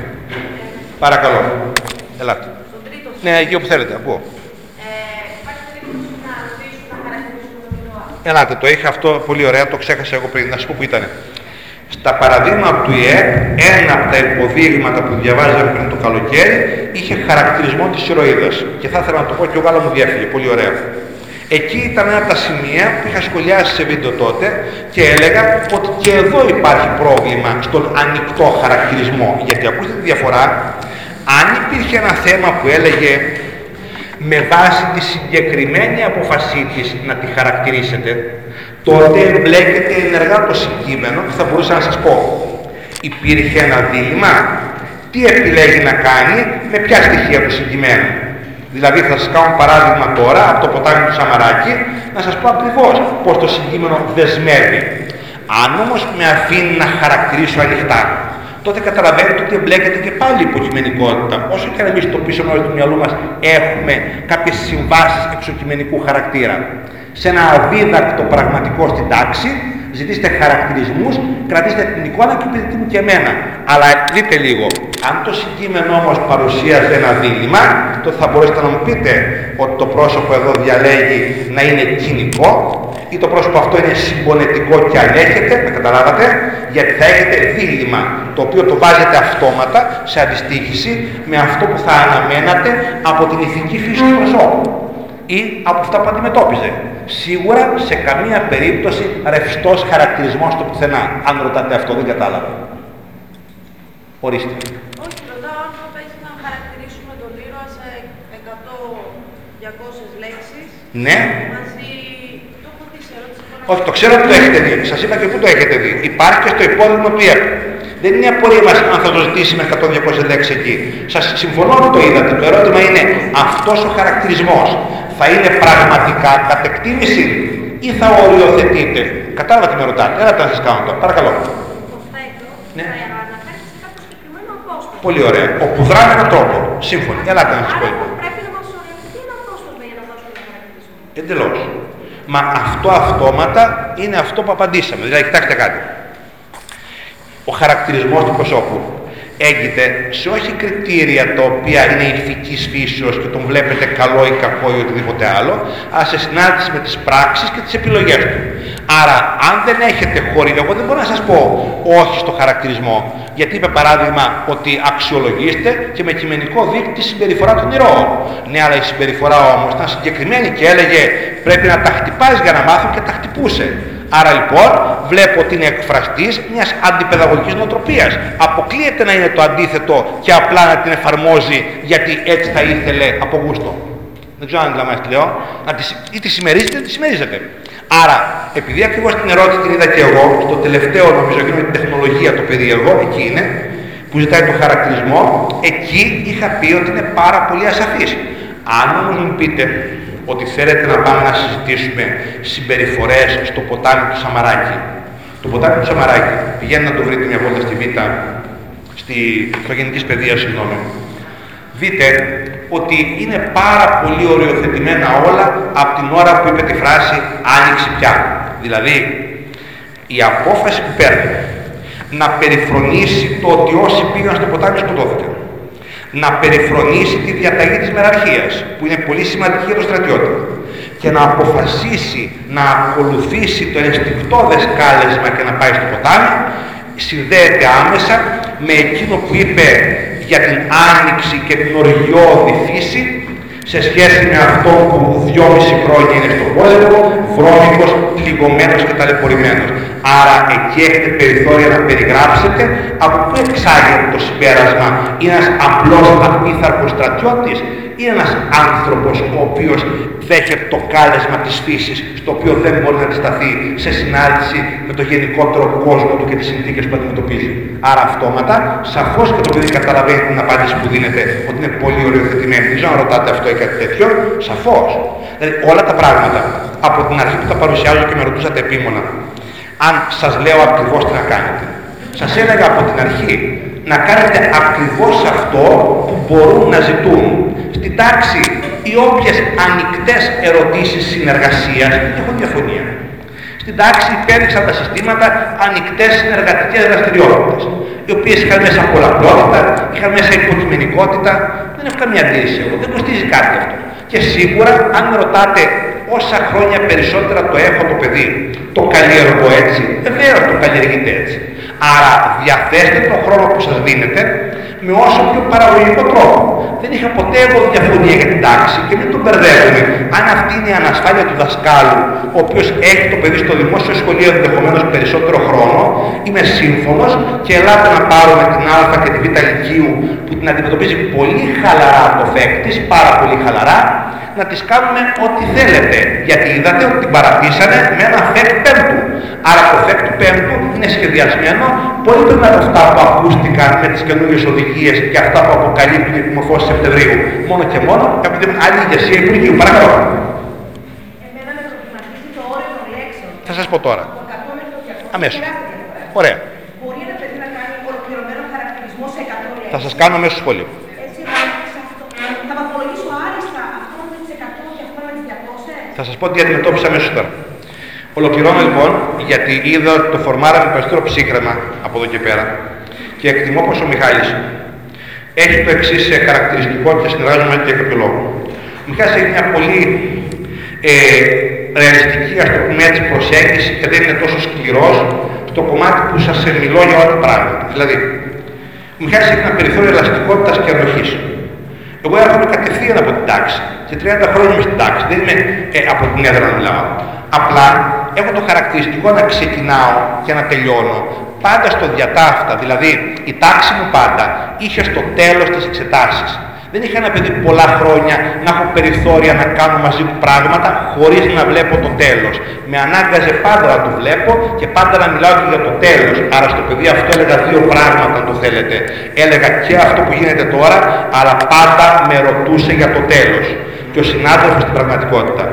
παρακαλώ, ελάτε. Ναι, εκεί όπου θέλετε, ακούω. Ελάτε, το είχα αυτό πολύ ωραία, το ξέχασα εγώ πριν, να σου πω που ήταν. Στα παραδείγματα του ΙΕ, ένα από τα υποδείγματα που διαβάζαμε πριν το καλοκαίρι είχε χαρακτηρισμό της ηρωίδας. Και θα ήθελα να το πω και εγώ, αλλά μου διέφυγε. Πολύ ωραία. Εκεί ήταν ένα από τα σημεία που είχα σχολιάσει σε βίντεο τότε και έλεγα ότι και εδώ υπάρχει πρόβλημα στον ανοιχτό χαρακτηρισμό. Γιατί ακούστε τη διαφορά. Αν υπήρχε ένα θέμα που έλεγε με βάση τη συγκεκριμένη αποφασή της να τη χαρακτηρίσετε, τότε εμπλέκεται ενεργά το συγκείμενο και θα μπορούσα να σας πω. Υπήρχε ένα δίλημα, τι επιλέγει να κάνει, με ποια στοιχεία του συγκειμένου. Δηλαδή θα σας κάνω παράδειγμα τώρα από το ποτάμι του Σαμαράκη να σας πω ακριβώς πώς το συγκείμενο δεσμεύει. Αν όμως με αφήνει να χαρακτηρίσω ανοιχτά, τότε καταλαβαίνετε ότι εμπλέκεται και πάλι η υποκειμενικότητα. Όσο και αν εμεί στο πίσω μέρος του μυαλού μας έχουμε κάποιες συμβάσεις εξοκειμενικού χαρακτήρα. Σε ένα αδίδακτο πραγματικό στην τάξη, ζητήστε χαρακτηρισμούς, κρατήστε την εικόνα και πείτε μου και εμένα. Αλλά δείτε λίγο, αν το συγκείμενο όμω παρουσίαζε ένα δίλημα, τότε θα μπορέσετε να μου πείτε ότι το πρόσωπο εδώ διαλέγει να είναι κοινικό ή το πρόσωπο αυτό είναι συμπονετικό και ανέχεται, με καταλάβατε, γιατί θα έχετε δίλημα το οποίο το βάζετε αυτόματα σε αντιστοίχηση με αυτό που θα αναμένατε από την ηθική φύση του προσώπου ή από αυτά που αντιμετώπιζε. Σίγουρα σε καμία περίπτωση ρευστός χαρακτηρισμός του πουθενά. Αν ρωτάτε αυτό δεν κατάλαβα. Ορίστε. Όχι, ρωτάω αν θα έχει να χαρακτηρίσουμε τον ήρωα σε 100-200 λέξεις. Ναι. Μαζί. Το έχω δει σε ερώτηση. Όχι, το ξέρω ότι το έχετε δει. Σας είπα και πού το έχετε δει. Υπάρχει και στο υπόδειγμα του ΙΕΠ. Δεν είναι απορία μας αν θα το ζητήσει με 100-200 λέξει εκεί. Σας συμφωνώ ότι το είδατε. Το ερώτημα είναι αυτός ο χαρακτηρισμός θα είναι πραγματικά κατ' εκτίμηση ή θα οριοθετείτε; Κατάλαβα τι με ρωτάτε. Έλα να σα κάνω τώρα. Παρακαλώ. Υποθέτω Ναι. θα αναφέρει σε κάποιο συγκεκριμένο απόσπασμα. Πολύ ωραία. Όπου δρά με έναν τρόπο. Σύμφωνοι. Ελάτε να σα πω. Άρα λοιπόν. πρέπει να μας οριοθετεί ένα απόσπασμα για να δώσουμε ένα χαρακτηρισμό. Εντελώς. Μα αυτό αυτόματα είναι αυτό που απαντήσαμε. Δηλαδή, κοιτάξτε κάτι. Ο χαρακτηρισμός του προσώπου έγκυται σε όχι κριτήρια τα οποία είναι ηθικής φύσεως και τον βλέπετε καλό ή κακό ή οτιδήποτε άλλο, αλλά σε συνάντηση με τις πράξεις και τις επιλογές του. Άρα, αν δεν έχετε χωρί, εγώ δεν μπορώ να σας πω όχι στο χαρακτηρισμό, γιατί είπε παράδειγμα ότι αξιολογήστε και με κειμενικό δείκτη τη συμπεριφορά των ηρώων. Ναι, αλλά η συμπεριφορά όμως ήταν συγκεκριμένη και έλεγε πρέπει να τα χτυπάς για να μάθουν και τα χτυπούσε. Άρα λοιπόν βλέπω ότι είναι εκφραστής μιας αντιπαιδαγωγικής νοοτροπίας. Αποκλείεται να είναι το αντίθετο και απλά να την εφαρμόζει γιατί έτσι θα ήθελε από γούστο. Δεν ξέρω αν αντιλαμβάνεστε τι λέω. Να τη, ή τη συμμερίζετε ή τη συμμερίζετε. Άρα, επειδή ακριβώς την ερώτηση την είδα και εγώ, στο τελευταίο νομίζω και με την τεχνολογία το περίεργο, εκεί είναι, που ζητάει το χαρακτηρισμό, εκεί είχα πει ότι είναι πάρα πολύ ασαφής. Αν όμως μου πείτε ότι θέλετε να πάμε να συζητήσουμε συμπεριφορές στο ποτάμι του Σαμαράκη, το ποτάμι του Σαμαράκη, πηγαίνει να το βρείτε μια βόλτα στη Β, στη γενικής παιδείας, συγγνώμη, δείτε ότι είναι πάρα πολύ οριοθετημένα όλα από την ώρα που είπε τη φράση «άνοιξη πια». Δηλαδή, η απόφαση που παίρνει να περιφρονήσει το ότι όσοι πήγαν στο ποτάμι σκοτώθηκαν. Να περιφρονήσει τη διαταγή της μεραρχίας, που είναι πολύ σημαντική για τον στρατιώτη. Και να αποφασίσει να ακολουθήσει το ενστικτόδες κάλεσμα και να πάει στο ποτάμι, συνδέεται άμεσα με εκείνο που είπε για την άνοιξη και την οργιώδη φύση σε σχέση με αυτό που δυόμιση χρόνια είναι στον πόλεμο, βρώμικος, πληγωμένος και ταλαιπωρημένος. Άρα εκεί έχετε περιθώρια να περιγράψετε από πού εξάγεται το συμπέρασμα. Είναι ένας απλός απίθαρχος στρατιώτης ή ένας άνθρωπος ο οποίος δέχεται το κάλεσμα της φύσης στο οποίο δεν μπορεί να αντισταθεί σε συνάντηση με το γενικότερο κόσμο του και τις συνθήκες που αντιμετωπίζει. Άρα αυτόματα, σαφώς και το παιδί καταλαβαίνει την απάντηση που δίνεται ότι είναι πολύ οριοθετημένη. Δεν ξέρω αν ρωτάτε αυτό ή κάτι τέτοιο, σαφώς. Δηλαδή όλα τα πράγματα από την αρχή που τα παρουσιάζω και με ρωτούσατε επίμονα, αν σας λέω ακριβώς τι να κάνετε. Σας έλεγα από την αρχή να κάνετε ακριβώς αυτό που μπορούν να ζητούν. Στην τάξη οι όποιες ανοιχτές ερωτήσεις συνεργασίας έχουν διαφωνία. Στην τάξη υπέδειξαν τα συστήματα ανοιχτές συνεργατικές δραστηριότητες, οι οποίες είχαν μέσα πολλαπλότητα, είχαν μέσα υποκειμενικότητα. Δεν έχω καμία αντίρρηση εγώ, δεν κοστίζει κάτι αυτό. Και σίγουρα, αν με ρωτάτε όσα χρόνια περισσότερα το έχω το παιδί, το καλλιεργώ έτσι, βεβαίως το καλλιεργείτε έτσι. Άρα διαθέστε τον χρόνο που σας δίνετε με όσο πιο παραγωγικό τρόπο. Δεν είχα ποτέ εγώ διαφωνία για την τάξη και μην τον μπερδεύουμε. Αν αυτή είναι η ανασφάλεια του δασκάλου, ο οποίος έχει το παιδί στο δημόσιο σχολείο ενδεχομένως περισσότερο χρόνο, είμαι σύμφωνος και ελάτε να πάρουμε την Α και την Β Λυκείου που την αντιμετωπίζει πολύ χαλαρά το φέκτης, πάρα πολύ χαλαρά, να τις κάνουμε ό,τι θέλετε. Γιατί είδατε ότι την παρατήσανε με ένα φέκτ πέμπτου. Άρα το φέκτ του πέμπτου είναι σχεδιασμένο πολύ πριν από αυτά που ακούστηκαν με τις καινούργιες οδηγίες και αυτά που αποκαλύπτουν οι επιμορφώσεις Σεπτεμβρίου. Μόνο και μόνο επειδή με άλλη ηγεσία Υπουργείου. Παρακαλώ. Εμένα με προβληματίζει το όριο των λέξεων. Θα σας πω τώρα. Το 100 μέχρι το 200. Αμέσως. Τεράστια διαφορά. Ωραία. Μπορεί ένα παιδί να κάνει ολοκληρωμένο χαρακτηρισμό σε 100 λέξεις. Θα σας κάνω μέσω σχολείο. Έτσι, σε αυτό. Θα βαθμολογήσω άριστα αυτό με τις 100 και αυτό με τις 200. Θα σας πω τι αντιμετώπισα αμέσως τώρα. Ολοκληρώνω λοιπόν, γιατί είδα ότι το φορμάραμε περισσότερο ψύχρεμα από εδώ και πέρα και εκτιμώ πως ο Μιχάλης έχει το εξής χαρακτηριστικό και συνεργάζομαι μαζί για κάποιο λόγο. Ο Μιχάλης έχει μια πολύ ε, ρεαλιστική, ας το πούμε έτσι, προσέγγιση και δεν είναι τόσο σκληρός στο κομμάτι που σας μιλώ για όλα τα πράγματα. Δηλαδή, ο Μιχάλης έχει ένα περιθώριο ελαστικότητας και ανοχής. Εγώ έρχομαι κατευθείαν από την τάξη. Και 30 χρόνια είμαι στην τάξη. Δεν είμαι ε, από την έδρα να μιλάω. Απλά έχω το χαρακτηριστικό να ξεκινάω και να τελειώνω πάντα στο διατάφτα. Δηλαδή η τάξη μου πάντα είχε στο τέλος τις εξετάσεις. Δεν είχα ένα παιδί πολλά χρόνια να έχω περιθώρια να κάνω μαζί του πράγματα χωρίς να βλέπω το τέλος. Με ανάγκαζε πάντα να το βλέπω και πάντα να μιλάω και για το τέλος. Άρα στο παιδί αυτό έλεγα δύο πράγματα αν το θέλετε. Έλεγα και αυτό που γίνεται τώρα, αλλά πάντα με ρωτούσε για το τέλος. Και ο συνάδελφος στην πραγματικότητα.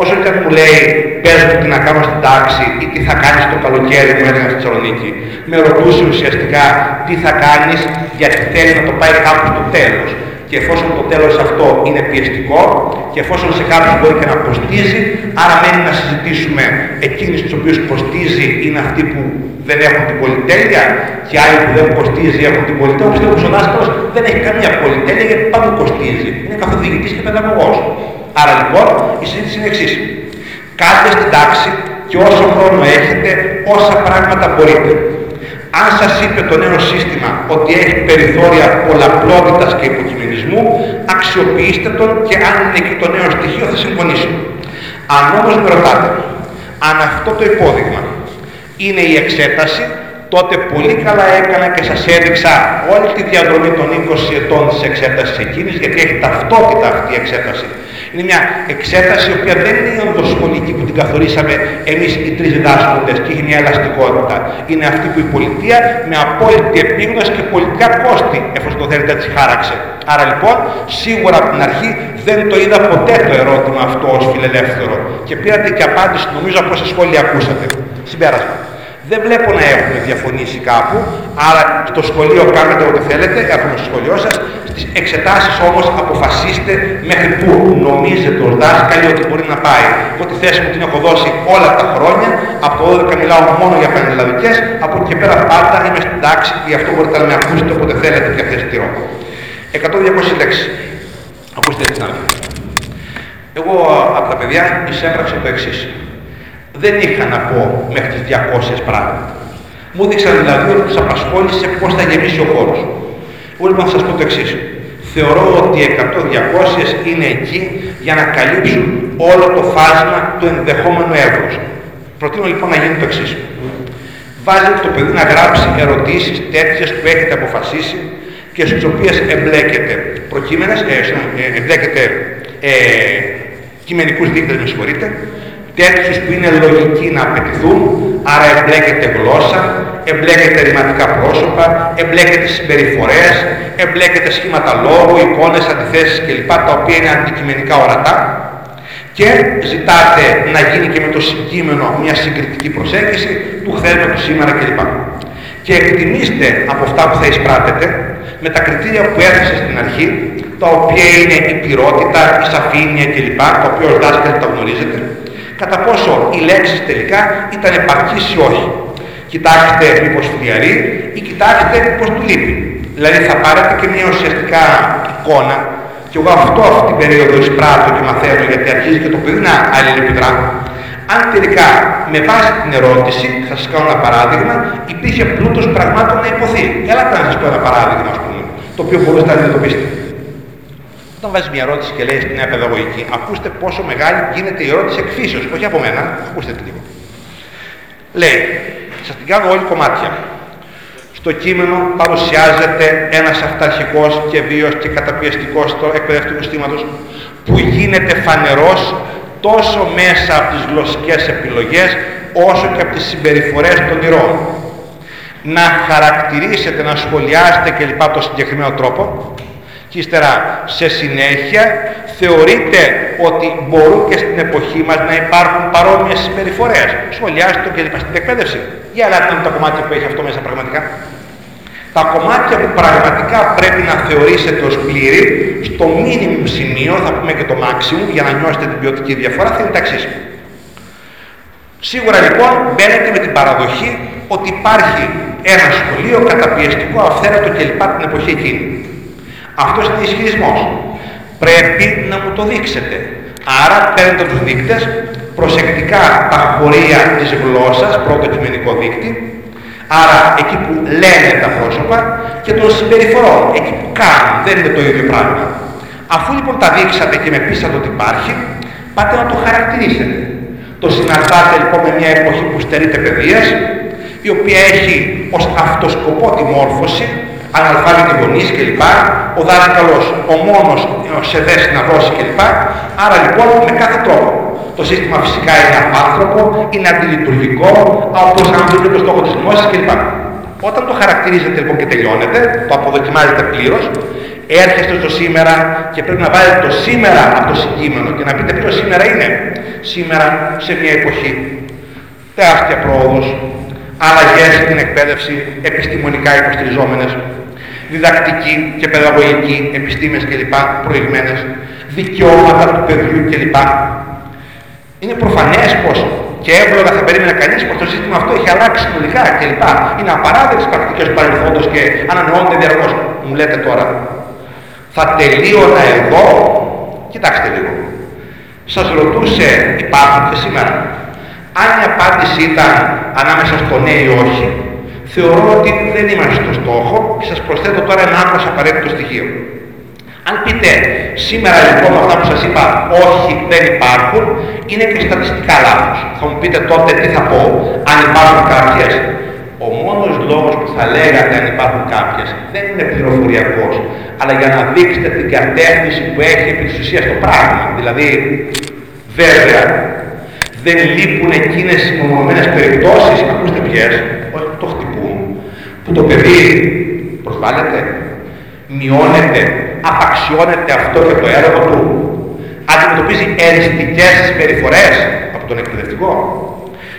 Όσο και αν μου λέει, πες μου τι να κάνω στην τάξη ή τι θα κάνεις το καλοκαίρι που έλεγα στη Θεσσαλονίκη, με ρωτούσε ουσιαστικά τι θα κάνεις γιατί θέλεις να το πάει κάπου στο τέλος και εφόσον το τέλος αυτό είναι πιεστικό και εφόσον σε κάποιους μπορεί και να κοστίζει, άρα μένει να συζητήσουμε εκείνους τους οποίους κοστίζει είναι αυτοί που δεν έχουν την πολυτέλεια και άλλοι που δεν κοστίζει έχουν την πολυτέλεια. Όπως ο δάσκαλος δεν έχει καμία πολυτέλεια γιατί πάντα κοστίζει. Είναι καθοδηγητής και παιδαγωγός. Άρα λοιπόν η συζήτηση είναι εξής. Κάντε στην τάξη και όσο χρόνο έχετε, όσα πράγματα μπορείτε. Αν σας είπε το νέο σύστημα ότι έχει περιθώρια πολλαπλότητας και υποκειμενισμού, αξιοποιήστε τον και αν είναι εκεί το νέο στοιχείο θα συμφωνήσω. Αν όμως με ρωτάτε, αν αυτό το υπόδειγμα είναι η εξέταση, τότε πολύ καλά έκανα και σας έδειξα όλη τη διαδρομή των 20 ετών της εξέτασης εκείνης, γιατί έχει ταυτότητα αυτή η εξέταση. Είναι μια εξέταση η οποία δεν είναι η οδοσχολική που την καθορίσαμε εμείς οι τρεις διδάσκοντες και έχει μια ελαστικότητα. Είναι αυτή που η πολιτεία με απόλυτη επίγνωση και πολιτικά κόστη, εφόσον το θέλετε έτσι χάραξε. Άρα λοιπόν, σίγουρα από την αρχή δεν το είδα ποτέ το ερώτημα αυτό ως φιλελεύθερο. Και πήρατε και απάντηση νομίζω από όσα σχόλια ακούσατε. Συμπέρασμα. Δεν βλέπω να έχουμε διαφωνήσει κάπου, άρα στο σχολείο κάνετε ό,τι θέλετε, έρχομαι στο σχολείο σας. Στις εξετάσεις όμως αποφασίστε μέχρι πού νομίζετε ως δάσκαλοι ότι μπορεί να πάει. Εγώ τη θέση μου την έχω δώσει όλα τα χρόνια, από το 12 μιλάω μόνο για πανελλαδικές, από εκεί και πέρα πάντα είμαι στην τάξη, γι' αυτό μπορείτε να με ακούσετε όποτε θέλετε και αυτές τη 100-200 λέξεις. Ακούστε την άλλη. Εγώ από τα παιδιά εισέπραξα το εξής δεν είχα να πω μέχρι τις 200 πράγματα. Μου έδειξαν δηλαδή ότι τους απασχόλησε πώς θα γεμίσει ο χώρος. Εγώ λοιπόν θα σας πω το εξής. Θεωρώ ότι 100-200 είναι εκεί για να καλύψουν όλο το φάσμα του ενδεχόμενου εύρους. Προτείνω λοιπόν να γίνει το εξής. Βάζετε το παιδί να γράψει ερωτήσεις τέτοιες που έχετε αποφασίσει και στις οποίες εμπλέκετε προκείμενες, ε, ε εμπλέκετε ε, κειμενικούς δείκτες, με συγχωρείτε, τέτοιους που είναι λογικοί να απαιτηθούν, άρα εμπλέκεται γλώσσα, εμπλέκεται ρηματικά πρόσωπα, εμπλέκεται συμπεριφορές, εμπλέκεται σχήματα λόγου, εικόνες, αντιθέσεις κλπ. τα οποία είναι αντικειμενικά ορατά και ζητάτε να γίνει και με το συγκείμενο μια συγκριτική προσέγγιση του χθες με το σήμερα κλπ. Και εκτιμήστε από αυτά που θα εισπράτετε με τα κριτήρια που έθεσε στην αρχή, τα οποία είναι η πυρότητα, η σαφήνεια κλπ, τα οποία ως δάσκαλοι τα γνωρίζετε, κατά πόσο οι λέξεις τελικά ήταν επαρκείς ή όχι. Κοιτάξτε μήπως φλιαρεί ή κοιτάξτε μήπως του λείπει. Δηλαδή θα πάρετε και μια ουσιαστικά εικόνα και εγώ αυτό αυτή την περίοδο εισπράττω και μαθαίνω γιατί αρχίζει και το παιδί να αλληλεπιδρά. Αν τελικά με βάση την ερώτηση, θα σας κάνω ένα παράδειγμα, υπήρχε πλούτος πραγμάτων να υποθεί. Έλατε να σας πω ένα παράδειγμα, ας πούμε, το οποίο μπορείτε να αντιμετωπίσετε. Όταν βάζεις μια ερώτηση και λέει στην νέα παιδαγωγική, ακούστε πόσο μεγάλη γίνεται η ερώτηση εκφύσεως, όχι από μένα, ακούστε τη λίγο. Λέει, σας την κάνω όλη κομμάτια. Στο κείμενο παρουσιάζεται ένας αυταρχικός και βίαιο και καταπιεστικός του εκπαιδευτικού συστήματος που γίνεται φανερός τόσο μέσα από τις γλωσσικές επιλογές όσο και από τις συμπεριφορές των ηρώων. Να χαρακτηρίσετε, να σχολιάσετε κλπ. το συγκεκριμένο τρόπο και ύστερα σε συνέχεια θεωρείται ότι μπορούν και στην εποχή μας να υπάρχουν παρόμοιες συμπεριφορές. Σχολιάστε το και λοιπά στην εκπαίδευση. Για να τα κομμάτια που έχει αυτό μέσα πραγματικά. Τα κομμάτια που πραγματικά πρέπει να θεωρήσετε ως πλήρη, στο μήνυμο σημείο, θα πούμε και το maximum, για να νιώσετε την ποιοτική διαφορά, θα είναι τα εξής. Σίγουρα λοιπόν μπαίνετε με την παραδοχή ότι υπάρχει ένα σχολείο καταπιεστικό, αυθαίρετο κλπ. την εποχή εκείνη. Αυτός είναι ισχυρισμός. Πρέπει να μου το δείξετε. Άρα παίρνετε τους δείκτες, προσεκτικά τα χωρία της γλώσσας, πρώτο κειμενικό δείκτη, άρα εκεί που λένε τα πρόσωπα και των συμπεριφορών, εκεί που κάνουν, δεν είναι το ίδιο πράγμα. Αφού λοιπόν τα δείξατε και με πείσατε ότι υπάρχει, πάτε να το χαρακτηρίσετε. Το συναρτάτε λοιπόν με μια εποχή που στερείται παιδείας, η οποία έχει ως αυτοσκοπό τη μόρφωση, αναλφάβητοι γονείς κλπ. Ο δάσκαλος ο μόνος σε θέση να δώσει κλπ. Άρα λοιπόν με κάθε τρόπο. Το σύστημα φυσικά είναι απάνθρωπο, είναι αντιλειτουργικό, όπως αμφίβει το στόχο της γνώσης κλπ. Όταν το χαρακτηρίζετε λοιπόν και τελειώνετε, το αποδοκιμάζετε πλήρως, έρχεστε στο σήμερα και πρέπει να βάλετε το σήμερα από το συγκείμενο και να πείτε ποιο σήμερα είναι. Σήμερα σε μια εποχή τεράστια πρόοδος, αλλαγές στην εκπαίδευση, επιστημονικά υποστηριζόμενες, διδακτική και παιδαγωγική, επιστήμες κλπ. προηγμένες, δικαιώματα του παιδιού κλπ. Είναι προφανές πως και εύλογα θα περίμενε κανείς πως το σύστημα αυτό έχει αλλάξει συνολικά κλπ. Είναι απαράδεκτες πρακτικές του παρελθόντος και ανανεώνται διαρκώς. Μου λέτε τώρα, θα τελείωνα εδώ, κοιτάξτε λίγο. Σας ρωτούσε υπάρχουν και σήμερα. Αν η απάντηση ήταν ανάμεσα στο ναι ή όχι, θεωρώ ότι δεν είμαστε στο στόχο και σας προσθέτω τώρα ένα άλλο απαραίτητο στοιχείο. Αν πείτε σήμερα λοιπόν αυτά που σας είπα όχι δεν υπάρχουν, είναι και στατιστικά λάθος. Θα μου πείτε τότε τι θα πω, αν υπάρχουν κάποιες. Ο μόνος λόγος που θα λέγατε αν υπάρχουν κάποιες δεν είναι πληροφοριακός, αλλά για να δείξετε την κατεύθυνση που έχει επί της ουσίας το πράγμα. Δηλαδή, βέβαια, δεν λείπουν εκείνες οι μονομένες περιπτώσεις, ακούστε ποιες, όχι που το χτυπούν, που το παιδί προσβάλλεται, μειώνεται, απαξιώνεται αυτό και το έργο του, αντιμετωπίζει εριστικές συμπεριφορές από τον εκπαιδευτικό.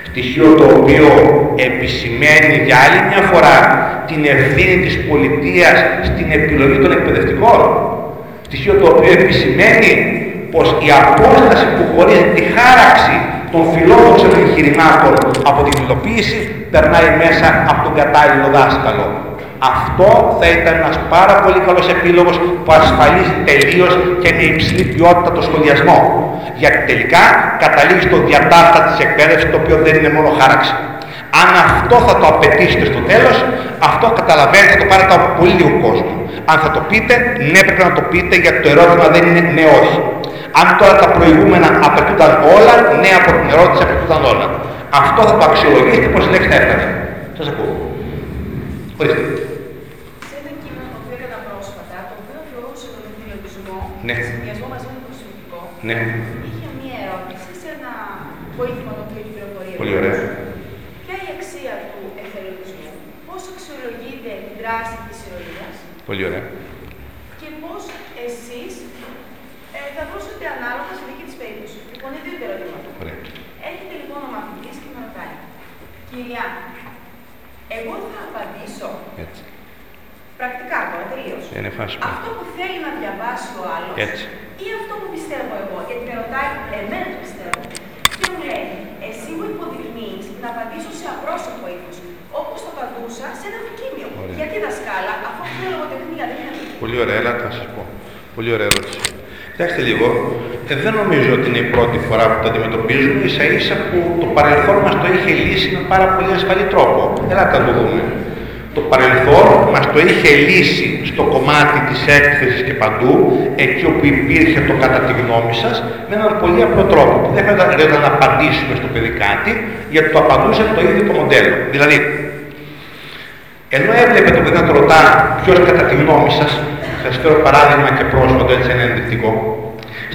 Στοιχείο το οποίο επισημαίνει για άλλη μια φορά την ευθύνη της πολιτείας στην επιλογή των εκπαιδευτικών. Στοιχείο το οποίο επισημαίνει πως η απόσταση που χωρίζει τη χάραξη των φιλόδοξων εγχειρημάτων από την υλοποίηση περνάει μέσα από τον κατάλληλο δάσκαλο. Αυτό θα ήταν ένας πάρα πολύ καλός επίλογος που ασφαλίζει τελείως και με υψηλή ποιότητα το σχολιασμό. Γιατί τελικά καταλήγει στο διατάφτα της εκπαίδευσης το οποίο δεν είναι μόνο χάραξη. Αν αυτό θα το απαιτήσετε στο τέλος, αυτό καταλαβαίνετε θα το πάρετε από πολύ λίγο κόσμο. Αν θα το πείτε, ναι πρέπει να το πείτε γιατί το ερώτημα δεν είναι ναι όχι. Αν τώρα τα προηγούμενα απαιτούνταν όλα, ναι από την ερώτηση απαιτούνταν όλα. Αυτό θα το αξιολογήσετε πως η λέξη θα έφτανε. Σας ακούω. Ορίστε. Σε ένα κείμενο που έκανα πρόσφατα, το οποίο αφορούσε τον εθελοντισμό, Ναι. συνδυασμό μαζί με το προσωπικό, Ναι. είχε μία ερώτηση σε ένα βοήθημα το οποίο κυκλοφορεί. Πολύ ωραία. Ποια είναι η αξία του εθελοντισμού, πώς αξιολογείται η δράση της ηρωίας Πολύ ωραία. και πώς εσείς ε, θα δώσετε ανάλογα στη δική της περίπτωση. Λοιπόν, είναι δύο τα ερωτήματα. Ωραία. Έρχεται λοιπόν ο μαθητής και με ρωτάει, Κυρία, εγώ θα απαντήσω Έτσι. πρακτικά τώρα, τελείως. Είναι φάση. Αυτό που θέλει να διαβάσει ο άλλος Έτσι. ή αυτό που πιστεύω εγώ. Γιατί με ρωτάει, εμένα το πιστεύω. Και μου λέει, εσύ μου υποδεικνύει να απαντήσω σε απρόσωπο ύφο. Όπω το απαντούσα σε ένα δοκίμιο. Ωραία. Γιατί δασκάλα, αφού αυτό είναι λογοτεχνία, δεν είναι Πολύ ωραία, έλα να σας πω. Πολύ ωραία ερώτηση. Κοιτάξτε λίγο, ε, δεν νομίζω ότι είναι η πρώτη φορά που το αντιμετωπίζουμε, ίσα ίσα που το παρελθόν μας το είχε λύσει με πάρα πολύ ασφαλή τρόπο. Έλατε να το δούμε. Το παρελθόν μας το είχε λύσει στο κομμάτι της έκθεσης και παντού, εκεί όπου υπήρχε το κατά τη γνώμη σας, με έναν πολύ απλό τρόπο, που δεν χρειαζόταν να απαντήσουμε στο παιδί κάτι, γιατί το απαντούσε το ίδιο το μοντέλο. Δηλαδή, ενώ έβλεπε το παιδί να το ρωτά ποιος κατά τη γνώμη σας, θα σας φέρω παράδειγμα και πρόσφατο, έτσι είναι ενδεικτικό.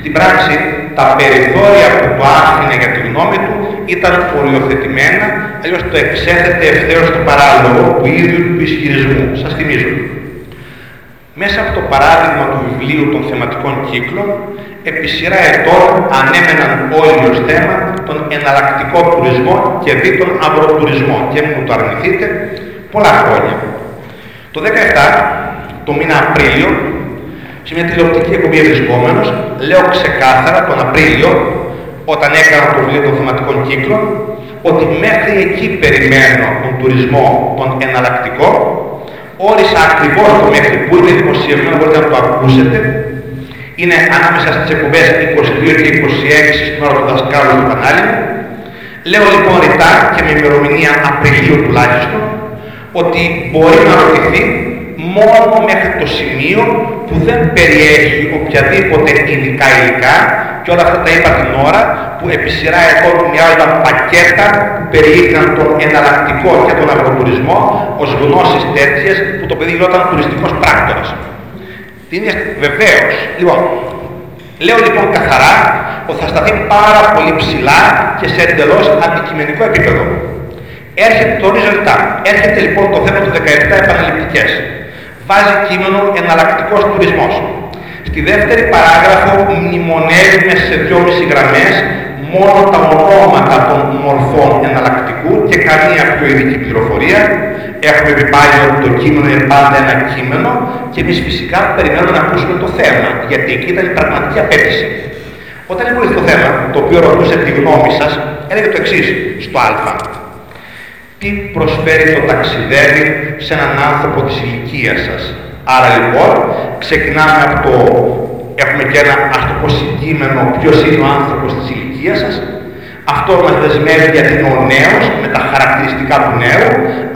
Στην πράξη, τα περιθώρια που το άφηνε για τη γνώμη του ήταν οριοθετημένα, αλλιώς το εξέθετε ευθέως στο παράλογο του ίδιου του ισχυρισμού. Σας θυμίζω. Μέσα από το παράδειγμα του βιβλίου των θεματικών κύκλων, επί σειρά ετών ανέμεναν όλοι ως θέμα τον εναλλακτικό τουρισμό και δι τον αγροτουρισμό και μην μου το αρνηθείτε πολλά χρόνια. Το 17, το μήνα Απρίλιο, σε μια τηλεοπτική εκπομπή βρισκόμενος, λέω ξεκάθαρα τον Απρίλιο, όταν έκανα το βιβλίο των θεματικών κύκλων, ότι μέχρι εκεί περιμένω τον τουρισμό, τον εναλλακτικό, όρισα ακριβώς το μέχρι που είναι δημοσιευμένο, μπορείτε να το ακούσετε, είναι ανάμεσα στις εκπομπές 22 και 26 στην ώρα του δασκάλου του κανάλι μου. Λέω λοιπόν ρητά και με ημερομηνία Απριλίου τουλάχιστον, ότι μπορεί να ρωτηθεί μόνο μέχρι το σημείο που δεν περιέχει οποιαδήποτε ειδικά υλικά και όλα αυτά τα είπα την ώρα που επί σειρά ετών μοιάζονταν πακέτα που περιείχαν τον εναλλακτικό και τον αγροτουρισμό ως γνώσεις τέτοιες που το παιδί γινόταν τουριστικός πράκτορας. Την είναι βεβαίως. Λοιπόν, λέω λοιπόν καθαρά ότι θα σταθεί πάρα πολύ ψηλά και σε εντελώς αντικειμενικό επίπεδο. Έρχεται, το ορίζω ρητά, έρχεται λοιπόν το θέμα του 17 επαναληπτικές. Βάζει κείμενο εναλλακτικός τουρισμός. Στη δεύτερη παράγραφο μνημονεύουμε σε δυόμιση γραμμές μόνο τα ονόματα των μορφών εναλλακτικού και καμία πιο ειδική πληροφορία. Έχουμε πει πάλι ότι το κείμενο είναι πάντα ένα κείμενο και εμείς φυσικά περιμένουμε να ακούσουμε το θέμα, γιατί εκεί ήταν η πραγματική απέτηση. Όταν ήμουν στο θέμα, το οποίο ρωτούσε τη γνώμη σας, έλεγε το εξής στο Α. Τι προσφέρει το ταξιδεύει σε έναν άνθρωπο της ηλικίας σας; Άρα λοιπόν, ξεκινάμε από το, έχουμε και ένα ας το πω συγκείμενο, ποιος είναι ο άνθρωπος της ηλικίας σας. Αυτό μας δεσμεύει γιατί είναι ο νέος, με τα χαρακτηριστικά του νέου,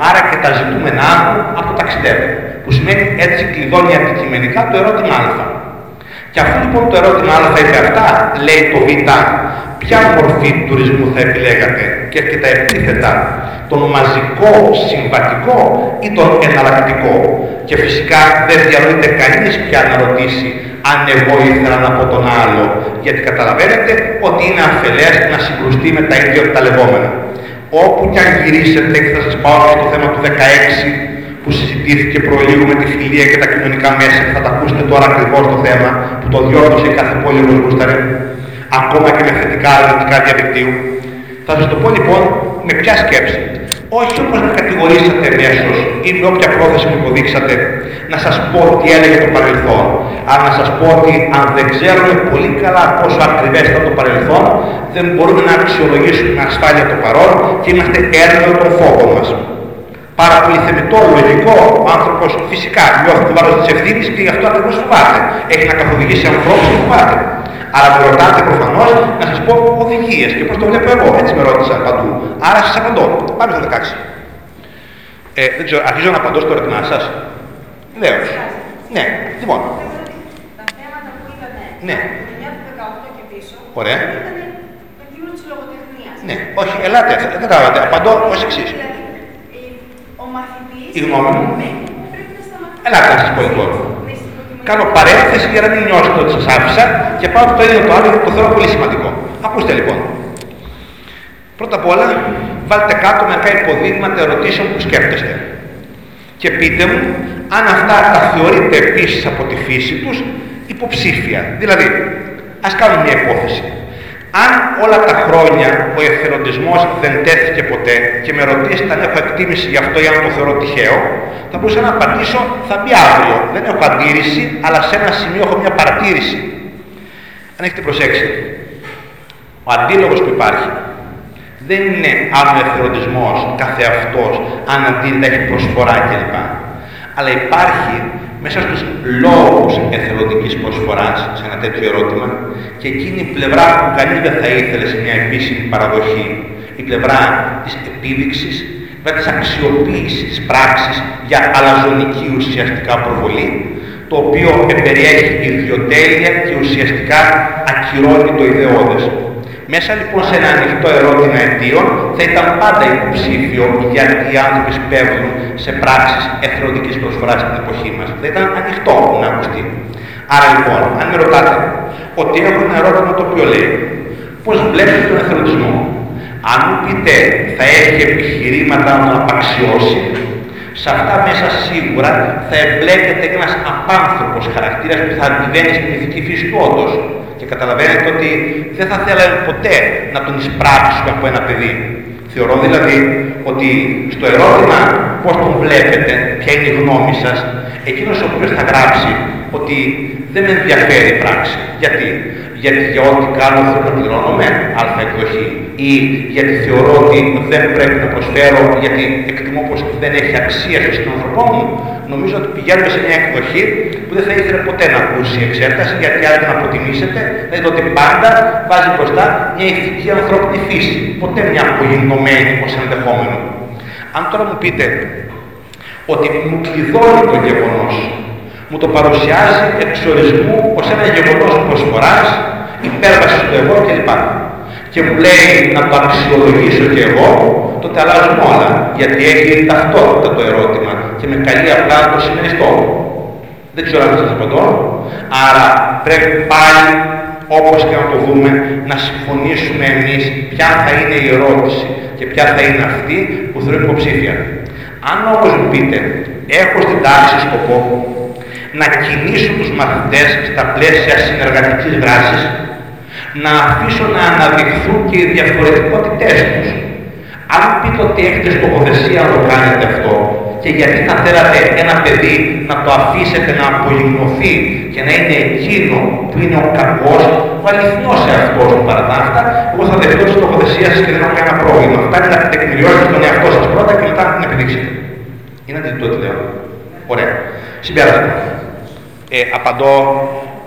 άρα και τα ζητούμενά του από το ταξιδεύει. Που σημαίνει έτσι κλειδώνει αντικειμενικά το ερώτημα Α. Και αφού λοιπόν το ερώτημα Α είπε αυτά, λέει το Β, ποια μορφή τουρισμού θα επιλέγατε και, και τα επίθετα, τον μαζικό συμβατικό ή τον εναλλακτικό. Και φυσικά δεν διαλύεται κανείς πια να ρωτήσει αν εγώ ήθελα να πω τον άλλο, γιατί καταλαβαίνετε ότι είναι αφελές να συγκρουστεί με τα ίδια τα λεγόμενα. Όπου και αν γυρίσετε και θα σας πάω στο θέμα του 16 που συζητήθηκε προλίγου με τη φιλία και τα κοινωνικά μέσα, θα τα ακούσετε τώρα ακριβώς το θέμα που το διόρθωσε κάθε πόλη γούσταρε, ακόμα και με θετικά αρνητικά διαδικτύου. Θα σας το πω λοιπόν με ποια σκέψη. Όχι όπως με κατηγορήσατε μέσω ή με όποια πρόθεση μου υποδείξατε να σας πω τι έλεγε το παρελθόν, αλλά να σας πω ότι αν δεν ξέρουμε πολύ καλά πόσο ακριβές ήταν το παρελθόν, δεν μπορούμε να αξιολογήσουμε με ασφάλεια το παρόν και είμαστε έρμεο των φόβων μας. Πάρα πολύ θεμητό, λογικό, ο άνθρωπος φυσικά νιώθει το βάρος της ευθύνης και γι' αυτό ακριβώς φοβάται. Έχει να καθοδηγήσει ανθρώπους και φοβάται. Αλλά με ρωτάτε προφανώς να σας πω οδηγίες και πώς το βλέπω εγώ. Έτσι με ρώτησαν παντού. Άρα σας απαντώ. Πάμε στο 16. Ε, δεν ξέρω, αρχίζω να απαντώ στο ερώτημά σας. Λέω. Ναι, λοιπόν. Τα θέματα που ήταν Ναι. από το 2018 και πίσω Ωραία. ήταν το κείμενο της λογοτεχνίας. Ναι, όχι, ελάτε, δεν καταλαβαίνετε. Απαντώ ως εξής. Δηλαδή, ε, ο μαθητής Η γνώμη μου. που πρέπει να σταματήσει. Ελάτε να σας πω λοιπόν. Ναι, στην προκειμένη- Κάνω παρένθεση για να μην νιώσετε ότι σας άφησα και πάω στο ένα το άλλο γιατί το θεωρώ πολύ σημαντικό. Ακούστε λοιπόν. Πρώτα απ' όλα, βάλτε κάτω μερικά υποδείγματα ερωτήσεων που σκέφτεστε. Και πείτε μου αν αυτά τα θεωρείτε επίσης από τη φύση τους υποψήφια. Δηλαδή, ας κάνουμε μια υπόθεση. Αν όλα τα χρόνια ο εθελοντισμός δεν τέθηκε ποτέ και με ρωτήσετε αν έχω εκτίμηση γι' αυτό ή αν το θεωρώ τυχαίο, θα μπορούσα να απαντήσω θα μπει αύριο. Δεν έχω αντίρρηση, αλλά σε ένα σημείο έχω μια παρατήρηση. Αν έχετε προσέξει, ο αντίλογος που υπάρχει δεν είναι αν ο εθελοντισμός καθεαυτός, αν αντίθετα έχει προσφορά κλπ. Αλλά υπάρχει μέσα στους λόγους εθελοντικής προσφοράς σε ένα τέτοιο ερώτημα και εκείνη η πλευρά που κανείς δεν θα ήθελε σε μια επίσημη παραδοχή, η πλευρά της επίδειξης, η πλευρά της αξιοποίησης της πράξης για αλαζονική ουσιαστικά προβολή, το οποίο περιέχει ιδιοτέλεια και ουσιαστικά ακυρώνει το ιδεώδες. Μέσα λοιπόν σε ένα ανοιχτό ερώτημα αιτίων θα ήταν πάντα υποψήφιο γιατί οι άνθρωποι σπέβδουν σε πράξεις εθελοντικής προσφοράς στην εποχή μας. Θα ήταν ανοιχτό να ακουστεί. Άρα λοιπόν, αν με ρωτάτε ότι έχω ένα ερώτημα το οποίο λέει πώς βλέπετε τον εθελοντισμό. Αν μου πείτε θα έχει επιχειρήματα να τον απαξιώσει, σε αυτά μέσα σίγουρα θα εμπλέκεται ένας απάνθρωπος χαρακτήρας που θα αντιβαίνει στην ηθική φύση του όντως. Και καταλαβαίνετε ότι δεν θα θέλαμε ποτέ να τον εισπράξουμε από ένα παιδί. Θεωρώ δηλαδή ότι στο ερώτημα πώς τον βλέπετε, ποια είναι η γνώμη σας, εκείνος ο οποίος θα γράψει ότι δεν με ενδιαφέρει η πράξη. Γιατί; Γιατί για ό,τι κάνω θέλω να πληρώνομαι, αλφα εκδοχή. Ή γιατί θεωρώ ότι δεν πρέπει να προσφέρω, γιατί εκτιμώ πως δεν έχει αξία στο συνάνθρωπό μου. Νομίζω ότι πηγαίνουμε σε μια εκδοχή που δεν θα ήθελε ποτέ να ακούσει η εξέταση, γιατί αν την αποτιμήσετε, θα δείτε ότι πάντα βάζει μπροστά μια ηθική ανθρώπινη φύση. Ποτέ μια απογεινωμένη ως ενδεχόμενο. Αν τώρα μου πείτε ότι μου κλειδώνει το γεγονός, μου το παρουσιάζει εξορισμού ως ένα γεγονός προσφοράς, υπέρβασης του εγώ κλπ. Και μου λέει να το αξιολογήσω και εγώ, τότε αλλάζουν όλα. Γιατί έχει ταυτότητα το ερώτημα και με καλεί απλά να το συμμεριστώ. Δεν ξέρω αν σας απαντώ. Άρα πρέπει πάλι όπως και να το δούμε, να συμφωνήσουμε εμείς ποια θα είναι η ερώτηση και ποια θα είναι αυτή που θεωρεί υποψήφια. Αν όμως μου πείτε, έχω στην τάξη σκοπό να κινήσω τους μαθητές στα πλαίσια συνεργατικής δράσης, να αφήσω να αναδειχθούν και οι διαφορετικότητές τους. Αν πείτε ότι έχετε στοχοθεσία να το κάνετε αυτό και γιατί θα θέλατε ένα παιδί να το αφήσετε να απολυμνωθεί και να είναι εκείνο που είναι ο κακός, ο αληθινός εαυτός του παρατάφτα, εγώ θα δεχτώ τη στοχοθεσία σας και δεν έχω κανένα πρόβλημα. Φτάνει να τεκμηριώσετε τον εαυτό σας πρώτα και μετά να την επιδείξετε. Είναι αντιληπτό τι λέω. Ωραία. Συμπέρασμα. Ε, απαντώ.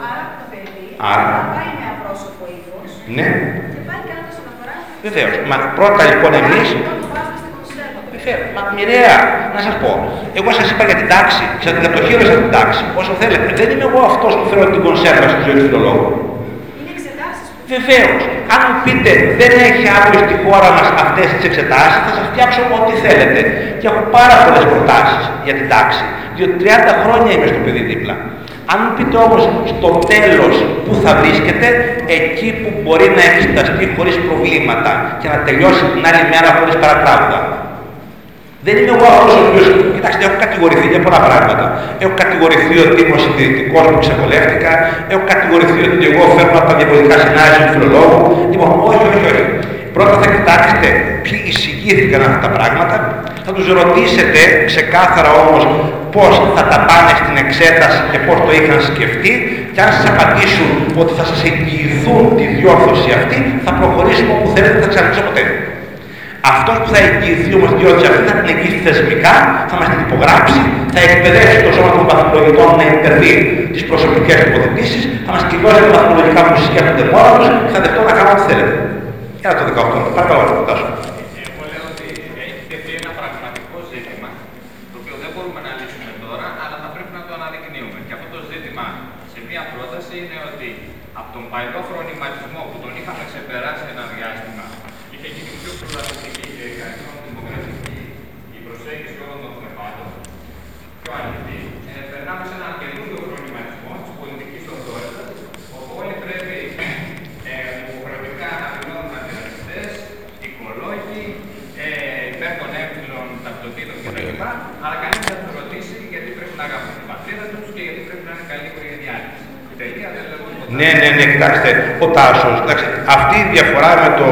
Άρα το παιδί Άρα. θα πάει με απρόσωπο ύφος Ναι. και πάλι κάνοντας αναφοράς στο Βεβαίως. Μα πρώτα λοιπόν εμείς Αυτό το βάζουμε στην κονσέρβα. το Βεβαίως. Μα μοιραία, να σας πω. Εγώ σας είπα για την τάξη, ξέρετε για το χείρο για την τάξη, όσο θέλετε. Δεν είμαι εγώ αυτός που φέρω την κονσέρβα στη ζωή του φιλολόγου. Είναι εξετάσεις που Βεβαίως, αν μου πείτε δεν έχει αύριο στη χώρα μας αυτές τις εξετάσεις, θα σας φτιάξω ό,τι θέλετε. Και έχω πάρα πολλές προτάσεις για την τάξη. Διότι 30 χρόνια είμαι στο παιδί δίπλα. Αν μου πείτε όμως στο τέλος που θα βρίσκεται, εκεί που μπορεί να εξεταστεί χωρίς προβλήματα και να τελειώσει την άλλη μέρα χωρίς παρατράγουδα. Δεν είμαι εγώ αυτός ο οποίος. Κοιτάξτε, έχω κατηγορηθεί για πολλά πράγματα. Έχω κατηγορηθεί ότι είμαι συντηρητικός που ξεκολεύτηκα. Έχω κατηγορηθεί ότι εγώ φέρνω από τα διαφορετικά σενάρια του φιλολόγου. Λοιπόν, όχι, όχι, όχι. Πρώτα θα κοιτάξετε ποιοι εισηγήθηκαν αυτά τα πράγματα. Θα τους ρωτήσετε ξεκάθαρα όμως πώς θα τα πάνε στην εξέταση και πώς το είχαν σκεφτεί. Και αν σας απαντήσουν ότι θα σας εγγυηθούν τη διόρθωση αυτή, θα προχωρήσουμε όπου θέλετε, δεν θα ξαναρχίσω ποτέ. Αυτό που θα εγγυηθεί όμως τη διόρθωση αυτή θα την εγγυηθεί θεσμικά, θα μας την υπογράψει, θα εκπαιδεύσει το σώμα των βαθμολογητών να υπερβεί τις προσωπικές τοποθετήσει, θα μας κυβώσει τα βαθμολογικά που συσκέπτονται μόνο τους και θα δεχτώ να κάνω ό,τι θέλετε. Έλα το 18. Παρακαλώ, να Εγώ λέω ότι έχει τεθεί ένα πραγματικό ζήτημα, το οποίο δεν μπορούμε να λύσουμε τώρα, αλλά θα πρέπει να το αναδεικνύουμε. Και αυτό το ζήτημα σε μία πρόταση είναι ότι από τον παλιό χρονιματισμό που τον είχαμε ξεπεράσει ένα διάστημα, είχε γίνει πιο πλουραλιστική και καλύτερα δημοκρατική η προσέγγιση όλων των θεμάτων, πιο ανοιχτή. Ε, περνάμε σε ένα καινούριο χρονιματισμό τη πολιτική οντότητα, όπου όλοι πρέπει ε, υποχρεωτικά να δηλώνουν αντιδραστέ, οικολόγοι, ε, υπέρ των έμφυλων ταυτοτήτων κτλ. Αλλά κανεί δεν θα του ρωτήσει γιατί πρέπει να αγαπούν την πατρίδα του και γιατί πρέπει να είναι καλή οικογενειάρχη. Τελεία δεν λέω τίποτα. Ναι, ναι, ναι, κοιτάξτε, ο Τάσος, εντάξει, αυτή η διαφορά με το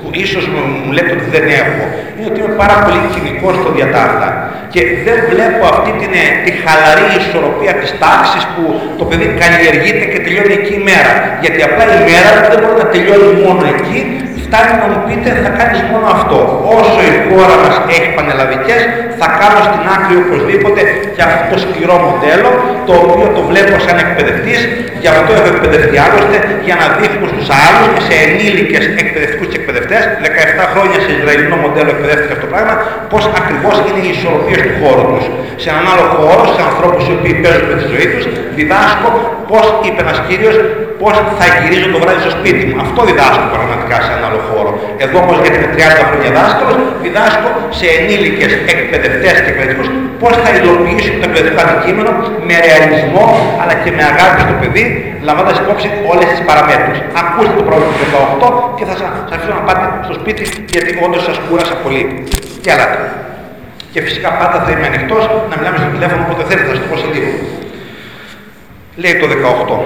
που ίσως μου, μου λέτε ότι δεν έχω, είναι ότι είμαι πάρα πολύ κοινικός στο διατάρτα και δεν βλέπω αυτή την, ε, τη χαλαρή ισορροπία της τάξης που το παιδί καλλιεργείται και τελειώνει εκεί η μέρα. Γιατί απλά η μέρα δεν μπορεί να τελειώνει μόνο εκεί, φτάνει να μου πείτε θα κάνεις μόνο αυτό. Όσο η χώρα μας έχει πανελλαδικές, θα κάνω στην άκρη οπωσδήποτε και αυτό το σκληρό μοντέλο, το οποίο το βλέπω σαν εκπαιδευτής, γι' αυτό έχω εκπαιδευτεί άλλωστε, για να δείχνω στους άλλους και σε ενήλικες εκπαιδευτικούς και εκπαιδευτές, 17 χρόνια σε Ισραηλινό μοντέλο εκπαιδεύτηκα αυτό το πράγμα, πώς ακριβώς είναι οι ισορροπίες του χώρου τους. Σε έναν άλλο χώρο, σε ανθρώπους οι οποίοι παίζουν με τη ζωή τους, διδάσκω πώς είπε ένας κύριος, πώς θα γυρίζω το βράδυ στο σπίτι μου. Αυτό διδάσκω πραγματικά σε έναν άλλο χώρο. Εδώ όμως γιατί είμαι 30 χρόνια δάσκαλος, διδάσκω σε ενήλικες εκπαιδευτές και εκπαιδευτικούς πώς θα υλοποιήσουν το εκπαιδευτικό αντικείμενο με ρεαλισμό αλλά και με αγάπη στο παιδί, λαμβάνοντας υπόψη όλες τις παραμέτρους. Ακούστε το πρόβλημα του 18 και θα σας αφήσω να πάτε στο σπίτι γιατί όντως σας κούρασα πολύ. Και άλλα. Και φυσικά πάντα θα είμαι ανοιχτός να μιλάμε στο τηλέφωνο όποτε θέλετε, θα σας το πω σε λίγο. Λέει το 18.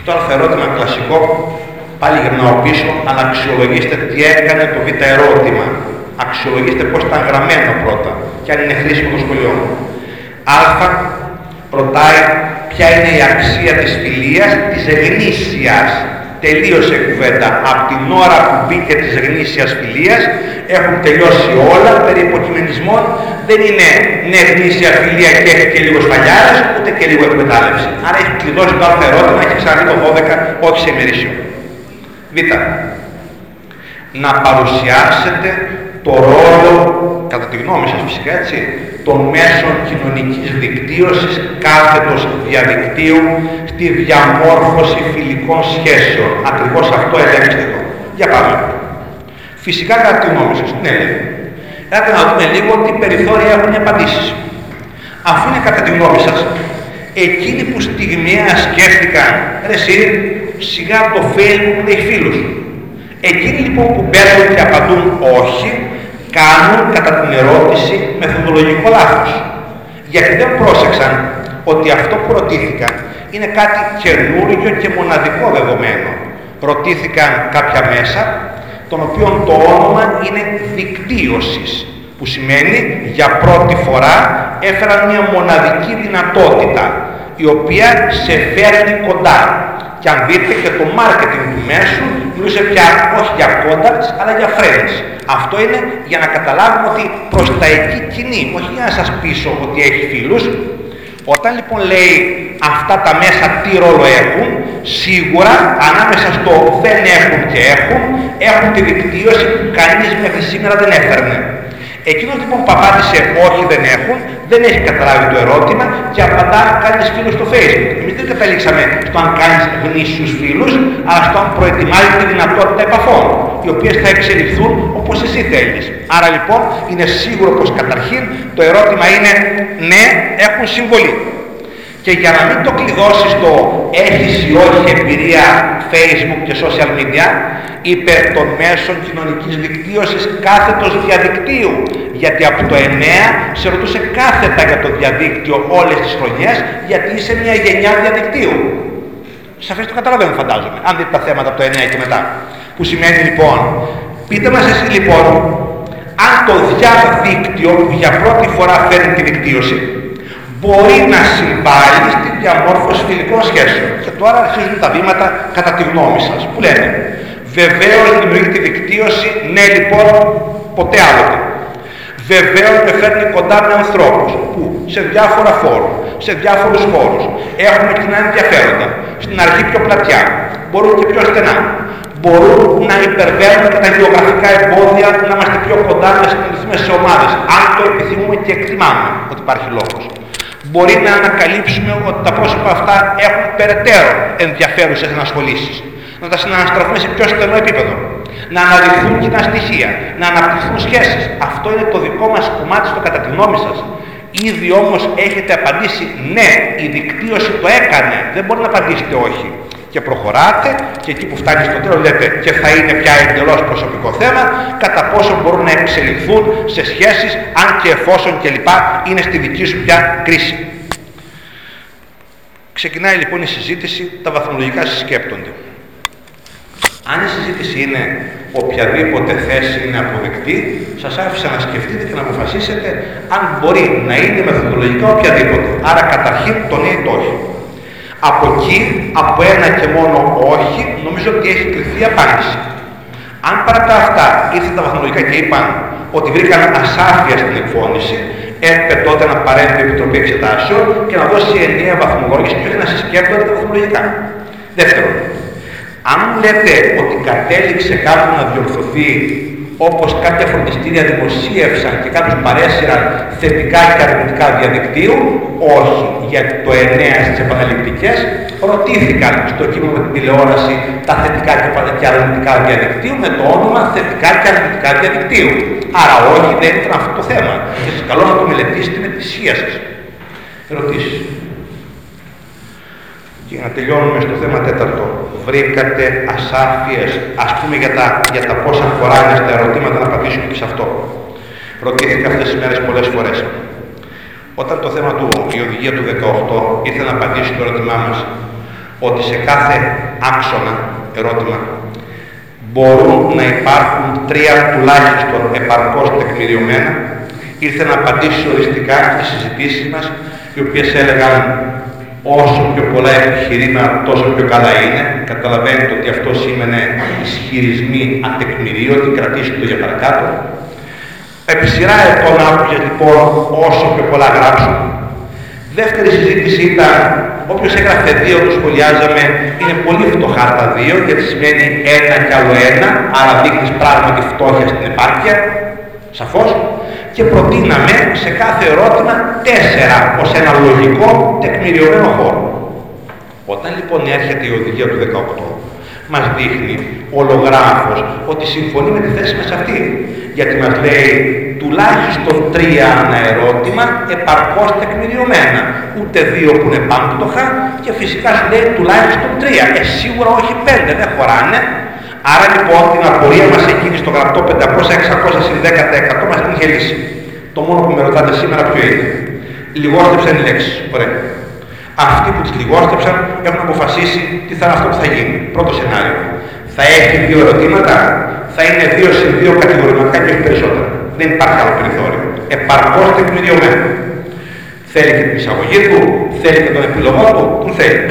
Στο άλλο ερώτημα κλασικό, πάλι γυρνάω πίσω, αλλά αξιολογήστε τι έκανε το β' ερώτημα. Αξιολογήστε πώς ήταν γραμμένο πρώτα και αν είναι χρήσιμο το σχολείο μου. Α, ρωτάει ποια είναι η αξία της φιλίας της γνήσιας. Τελείωσε η κουβέντα. Από την ώρα που μπήκε της γνήσιας φιλίας έχουν τελειώσει όλα περί υποκειμενισμών. Δεν είναι ναι γνήσια φιλία και έχει και λίγος σφαλιάρες, ούτε και λίγο εκμετάλλευση. Άρα έχει κλειδώσει το άλλο ερώτημα, έχει ξαναδεί το 12, όχι σε ημερήσιο. Β. Να παρουσιάσετε το ρόλο, κατά τη γνώμη σας φυσικά έτσι, των μέσων κοινωνικής δικτύωσης κάθετος διαδικτύου στη διαμόρφωση φιλικών σχέσεων. Ακριβώς αυτό ελέγξτε εδώ. Για πάμε. Φυσικά κατά τη γνώμη σας. Ναι, ναι. Έλατε να δούμε λίγο τι περιθώρια έχουν οι απαντήσεις. Αφού είναι κατά τη γνώμη σας, εκείνοι που στιγμιαία σκέφτηκαν, ρε εσύ, σιγά το facebook δεν έχει φίλους. Εκείνοι λοιπόν που μπαίνουν και απαντούν όχι, κάνουν κατά την ερώτηση μεθοδολογικό λάθος. Γιατί δεν πρόσεξαν ότι αυτό που ρωτήθηκαν είναι κάτι καινούργιο και μοναδικό δεδομένο. Ρωτήθηκαν κάποια μέσα, των οποίων το όνομα είναι δικτύωσης, που σημαίνει για πρώτη φορά έφεραν μια μοναδική δυνατότητα, η οποία σε φέρνει κοντά. Και αν δείτε και το marketing του μέσου, μιλούσε πια όχι για contacts, αλλά για friends. Αυτό είναι για να καταλάβουμε ότι προς τα εκεί κινεί, όχι για να σας πείσω ότι έχει φίλους. Όταν λοιπόν λέει αυτά τα μέσα τι ρόλο έχουν, σίγουρα ανάμεσα στο δεν έχουν και έχουν, έχουν τη δικτύωση που κανείς μέχρι σήμερα δεν έφερνε. Εκείνος λοιπόν που απάντησε όχι δεν έχουν, δεν έχει καταλάβει το ερώτημα και απαντά κάνεις φίλους στο facebook. Εμείς δεν καταλήξαμε στο αν κάνεις γνήσιους φίλους, αλλά στο αν προετοιμάζεις τη δυνατότητα επαφών, οι οποίες θα εξελιχθούν όπως εσύ θέλεις. Άρα λοιπόν είναι σίγουρο πως καταρχήν το ερώτημα είναι ναι, έχουν συμβολή. Και για να μην το κλειδώσεις το έχεις ή όχι εμπειρία facebook και social media, υπέρ των μέσων κοινωνικής δικτύωσης κάθετος διαδικτύου. Γιατί από το 9 σε ρωτούσε κάθετα για το διαδίκτυο όλες τις χρονιές, γιατί είσαι μια γενιά διαδικτύου. Σαφές το καταλαβαίνω φαντάζομαι, αν δείτε τα θέματα από το 9 και μετά. Που σημαίνει λοιπόν, πείτε μας εσείς λοιπόν, αν το διαδίκτυο που για πρώτη φορά φέρνει τη δικτύωση, μπορεί να συμβάλλει στη διαμόρφωση φιλικών σχέσεων. Και τώρα αρχίζουν τα βήματα κατά τη γνώμη σας, που λένε Βεβαίως δημιουργεί τη δικτύωση, ναι λοιπόν, ποτέ άλλοτε. Βεβαίως με φέρνει κοντά με ανθρώπους που σε διάφορα φόρου, σε διάφορους χώρους έχουμε κοινά ενδιαφέροντα. Στην αρχή πιο πλατιά, μπορούν και πιο στενά. Μπορούν να υπερβαίνουν και τα γεωγραφικά εμπόδια, να είμαστε πιο κοντά, να συναντηθούμε σε ομάδες, αν το επιθυμούμε και εκτιμάμε ότι υπάρχει λόγος. Μπορεί να ανακαλύψουμε ότι τα πρόσωπα αυτά έχουν περαιτέρω ενδιαφέρουσες ενασχολήσεις να τα συναναστραφούμε σε πιο στενό επίπεδο, να αναδειχθούν κοινά στοιχεία, να αναπτυχθούν σχέσεις. Αυτό είναι το δικό μας κομμάτι στο κατά τη γνώμη σας. Ήδη όμως έχετε απαντήσει ναι, η δικτύωση το έκανε, δεν μπορεί να απαντήσετε όχι. Και προχωράτε και εκεί που φτάνει στο τέλος λέτε και θα είναι πια εντελώς προσωπικό θέμα, κατά πόσο μπορούν να εξελιχθούν σε σχέσεις, αν και εφόσον κλπ. είναι στη δική σου πια κρίση. Ξεκινάει λοιπόν η συζήτηση, τα βαθμολογικά συσκέπτονται. Αν η συζήτηση είναι οποιαδήποτε θέση είναι αποδεκτή, σας άφησα να σκεφτείτε και να αποφασίσετε αν μπορεί να είναι μεθοδολογικά οποιαδήποτε. Άρα καταρχήν το ναι ή το όχι. Από εκεί, από ένα και μόνο όχι, νομίζω ότι έχει κρυφθεί απάντηση. Αν παρά τα αυτά ήρθαν τα βαθμολογικά και είπαν ότι βρήκαν ασάφεια στην εκφώνηση, έπρεπε τότε να παρέμβει η Επιτροπή Εξετάσεων και να δώσει ενιαία βαθμολόγηση και να συσκέπτονται τα βαθμολογικά. Δεύτερον, αν λέτε ότι κατέληξε κάπου να διορθωθεί όπως κάποια φροντιστήρια δημοσίευσαν και κάποιους παρέσυραν θετικά και αρνητικά διαδικτύου, όχι, γιατί το 9 στις επαναληπτικές ρωτήθηκαν στο κείμενο με την τηλεόραση τα θετικά και αρνητικά διαδικτύου με το όνομα θετικά και αρνητικά διαδικτύου. Άρα όχι, δεν ήταν αυτό το θέμα. Και σας καλώ να το μελετήσετε με τη σχέση σας. Ερωτήσεις. Και να τελειώνουμε στο θέμα τέταρτο. Βρήκατε ασάφειες, ας πούμε για τα, για τα πόσα φοράνε στα ερωτήματα να απαντήσουμε και σε αυτό. Ρωτήθηκα αυτές τις μέρες πολλές φορές. Όταν το θέμα του, η οδηγία του 18 ήρθε να απαντήσει το ερώτημά μας ότι σε κάθε άξονα ερώτημα μπορούν να υπάρχουν τρία τουλάχιστον επαρκώς τεκμηριωμένα ήρθε να απαντήσει οριστικά στις συζητήσεις μας οι οποίες έλεγαν όσο πιο πολλά επιχειρήματα τόσο πιο καλά είναι. Καταλαβαίνετε ότι αυτό σήμαινε ισχυρισμοί ατεκμηρίωτοι, κρατήστε το για παρακάτω. Επί σειρά ετών άκουγε λοιπόν όσο πιο πολλά γράψουν. Δεύτερη συζήτηση ήταν όποιος έγραφε δύο το σχολιάζαμε είναι πολύ φτωχά τα δύο γιατί σημαίνει ένα κι άλλο ένα, άρα δείχνεις πράγματι φτώχεια στην επάρκεια, σαφώς και προτείναμε σε κάθε ερώτημα τέσσερα ως ένα λογικό τεκμηριωμένο χώρο. Όταν λοιπόν έρχεται η οδηγία του 18, μας δείχνει ολογράφος ότι συμφωνεί με τη θέση μας αυτή. Γιατί μας λέει τουλάχιστον τρία ανά ερώτημα επαρκώς τεκμηριωμένα. Ούτε δύο που είναι πάμπτωχα και φυσικά σου λέει τουλάχιστον τρία. Ε, σίγουρα όχι πέντε, δεν χωράνε. Άρα λοιπόν την απορία μας εκείνη στο γραπτό 500-600 συν 10% μας την είχε λύσει. Το μόνο που με ρωτάτε σήμερα ποιο είναι. Λιγόστεψαν οι λέξεις. Ωραία. Αυτοί που τις λιγόστεψαν έχουν αποφασίσει τι θα είναι αυτό που θα γίνει. Πρώτο σενάριο. Θα έχει δύο ερωτήματα, θα είναι δύο συν δύο κατηγορηματικά και όχι περισσότερα. Δεν υπάρχει άλλο περιθώριο. Επαρκώς τεκμηριωμένο. Θέλει και την εισαγωγή του, θέλει και τον επιλογό του, που θέλει.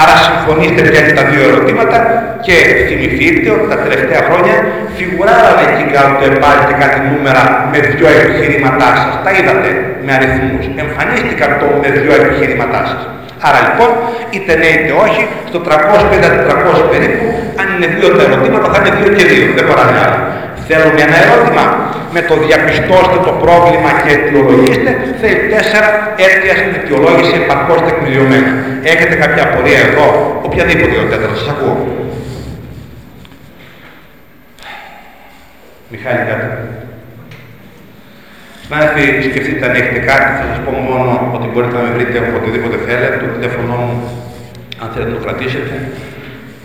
Άρα συμφωνήστε πια τα δύο ερωτήματα και θυμηθείτε ότι τα τελευταία χρόνια φιγουράρανε εκεί κάτω το κάτι νούμερα με δύο επιχειρήματά σας. Τα είδατε με αριθμούς. Εμφανίστηκαν το με δύο επιχειρήματά σας. Άρα λοιπόν, είτε ναι είτε όχι, στο 350-400 περίπου, αν είναι δύο τα ερωτήματα θα είναι δύο και δύο, δεν χωράνε άλλα. Θέλουμε ένα ερώτημα. Με το διαπιστώστε το πρόβλημα και αιτιολογήστε, θέλει τέσσερα αίτια στην αιτιολόγηση επαρκώς τεκμηριωμένα. Έχετε κάποια απορία εδώ, οποιαδήποτε τέταρτο, σας ακούω. Μιχάλη κάτι. Συνάδελφοι, σκεφτείτε αν έχετε κάτι, θα σας πω μόνο ότι μπορείτε να με βρείτε οποτεδήποτε θέλετε. Το τηλέφωνο μου, αν θέλετε να το κρατήσετε,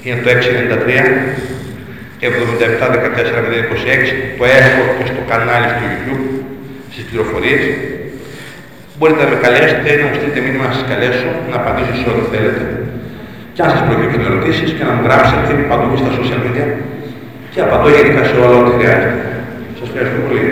είναι το 693 77-14-26. Το έχω και στο κανάλι στο YouTube, στις πληροφορίες. Μπορείτε να με καλέσετε, να μου στείλετε μήνυμα να σας καλέσω, να απαντήσω σε ό,τι θέλετε. Και αν σας προκύπτουν ερωτήσεις και να μου γράψετε παντού στα social media και απαντώ γενικά σε όλα ό,τι χρειάζεται. Σας ευχαριστώ πολύ.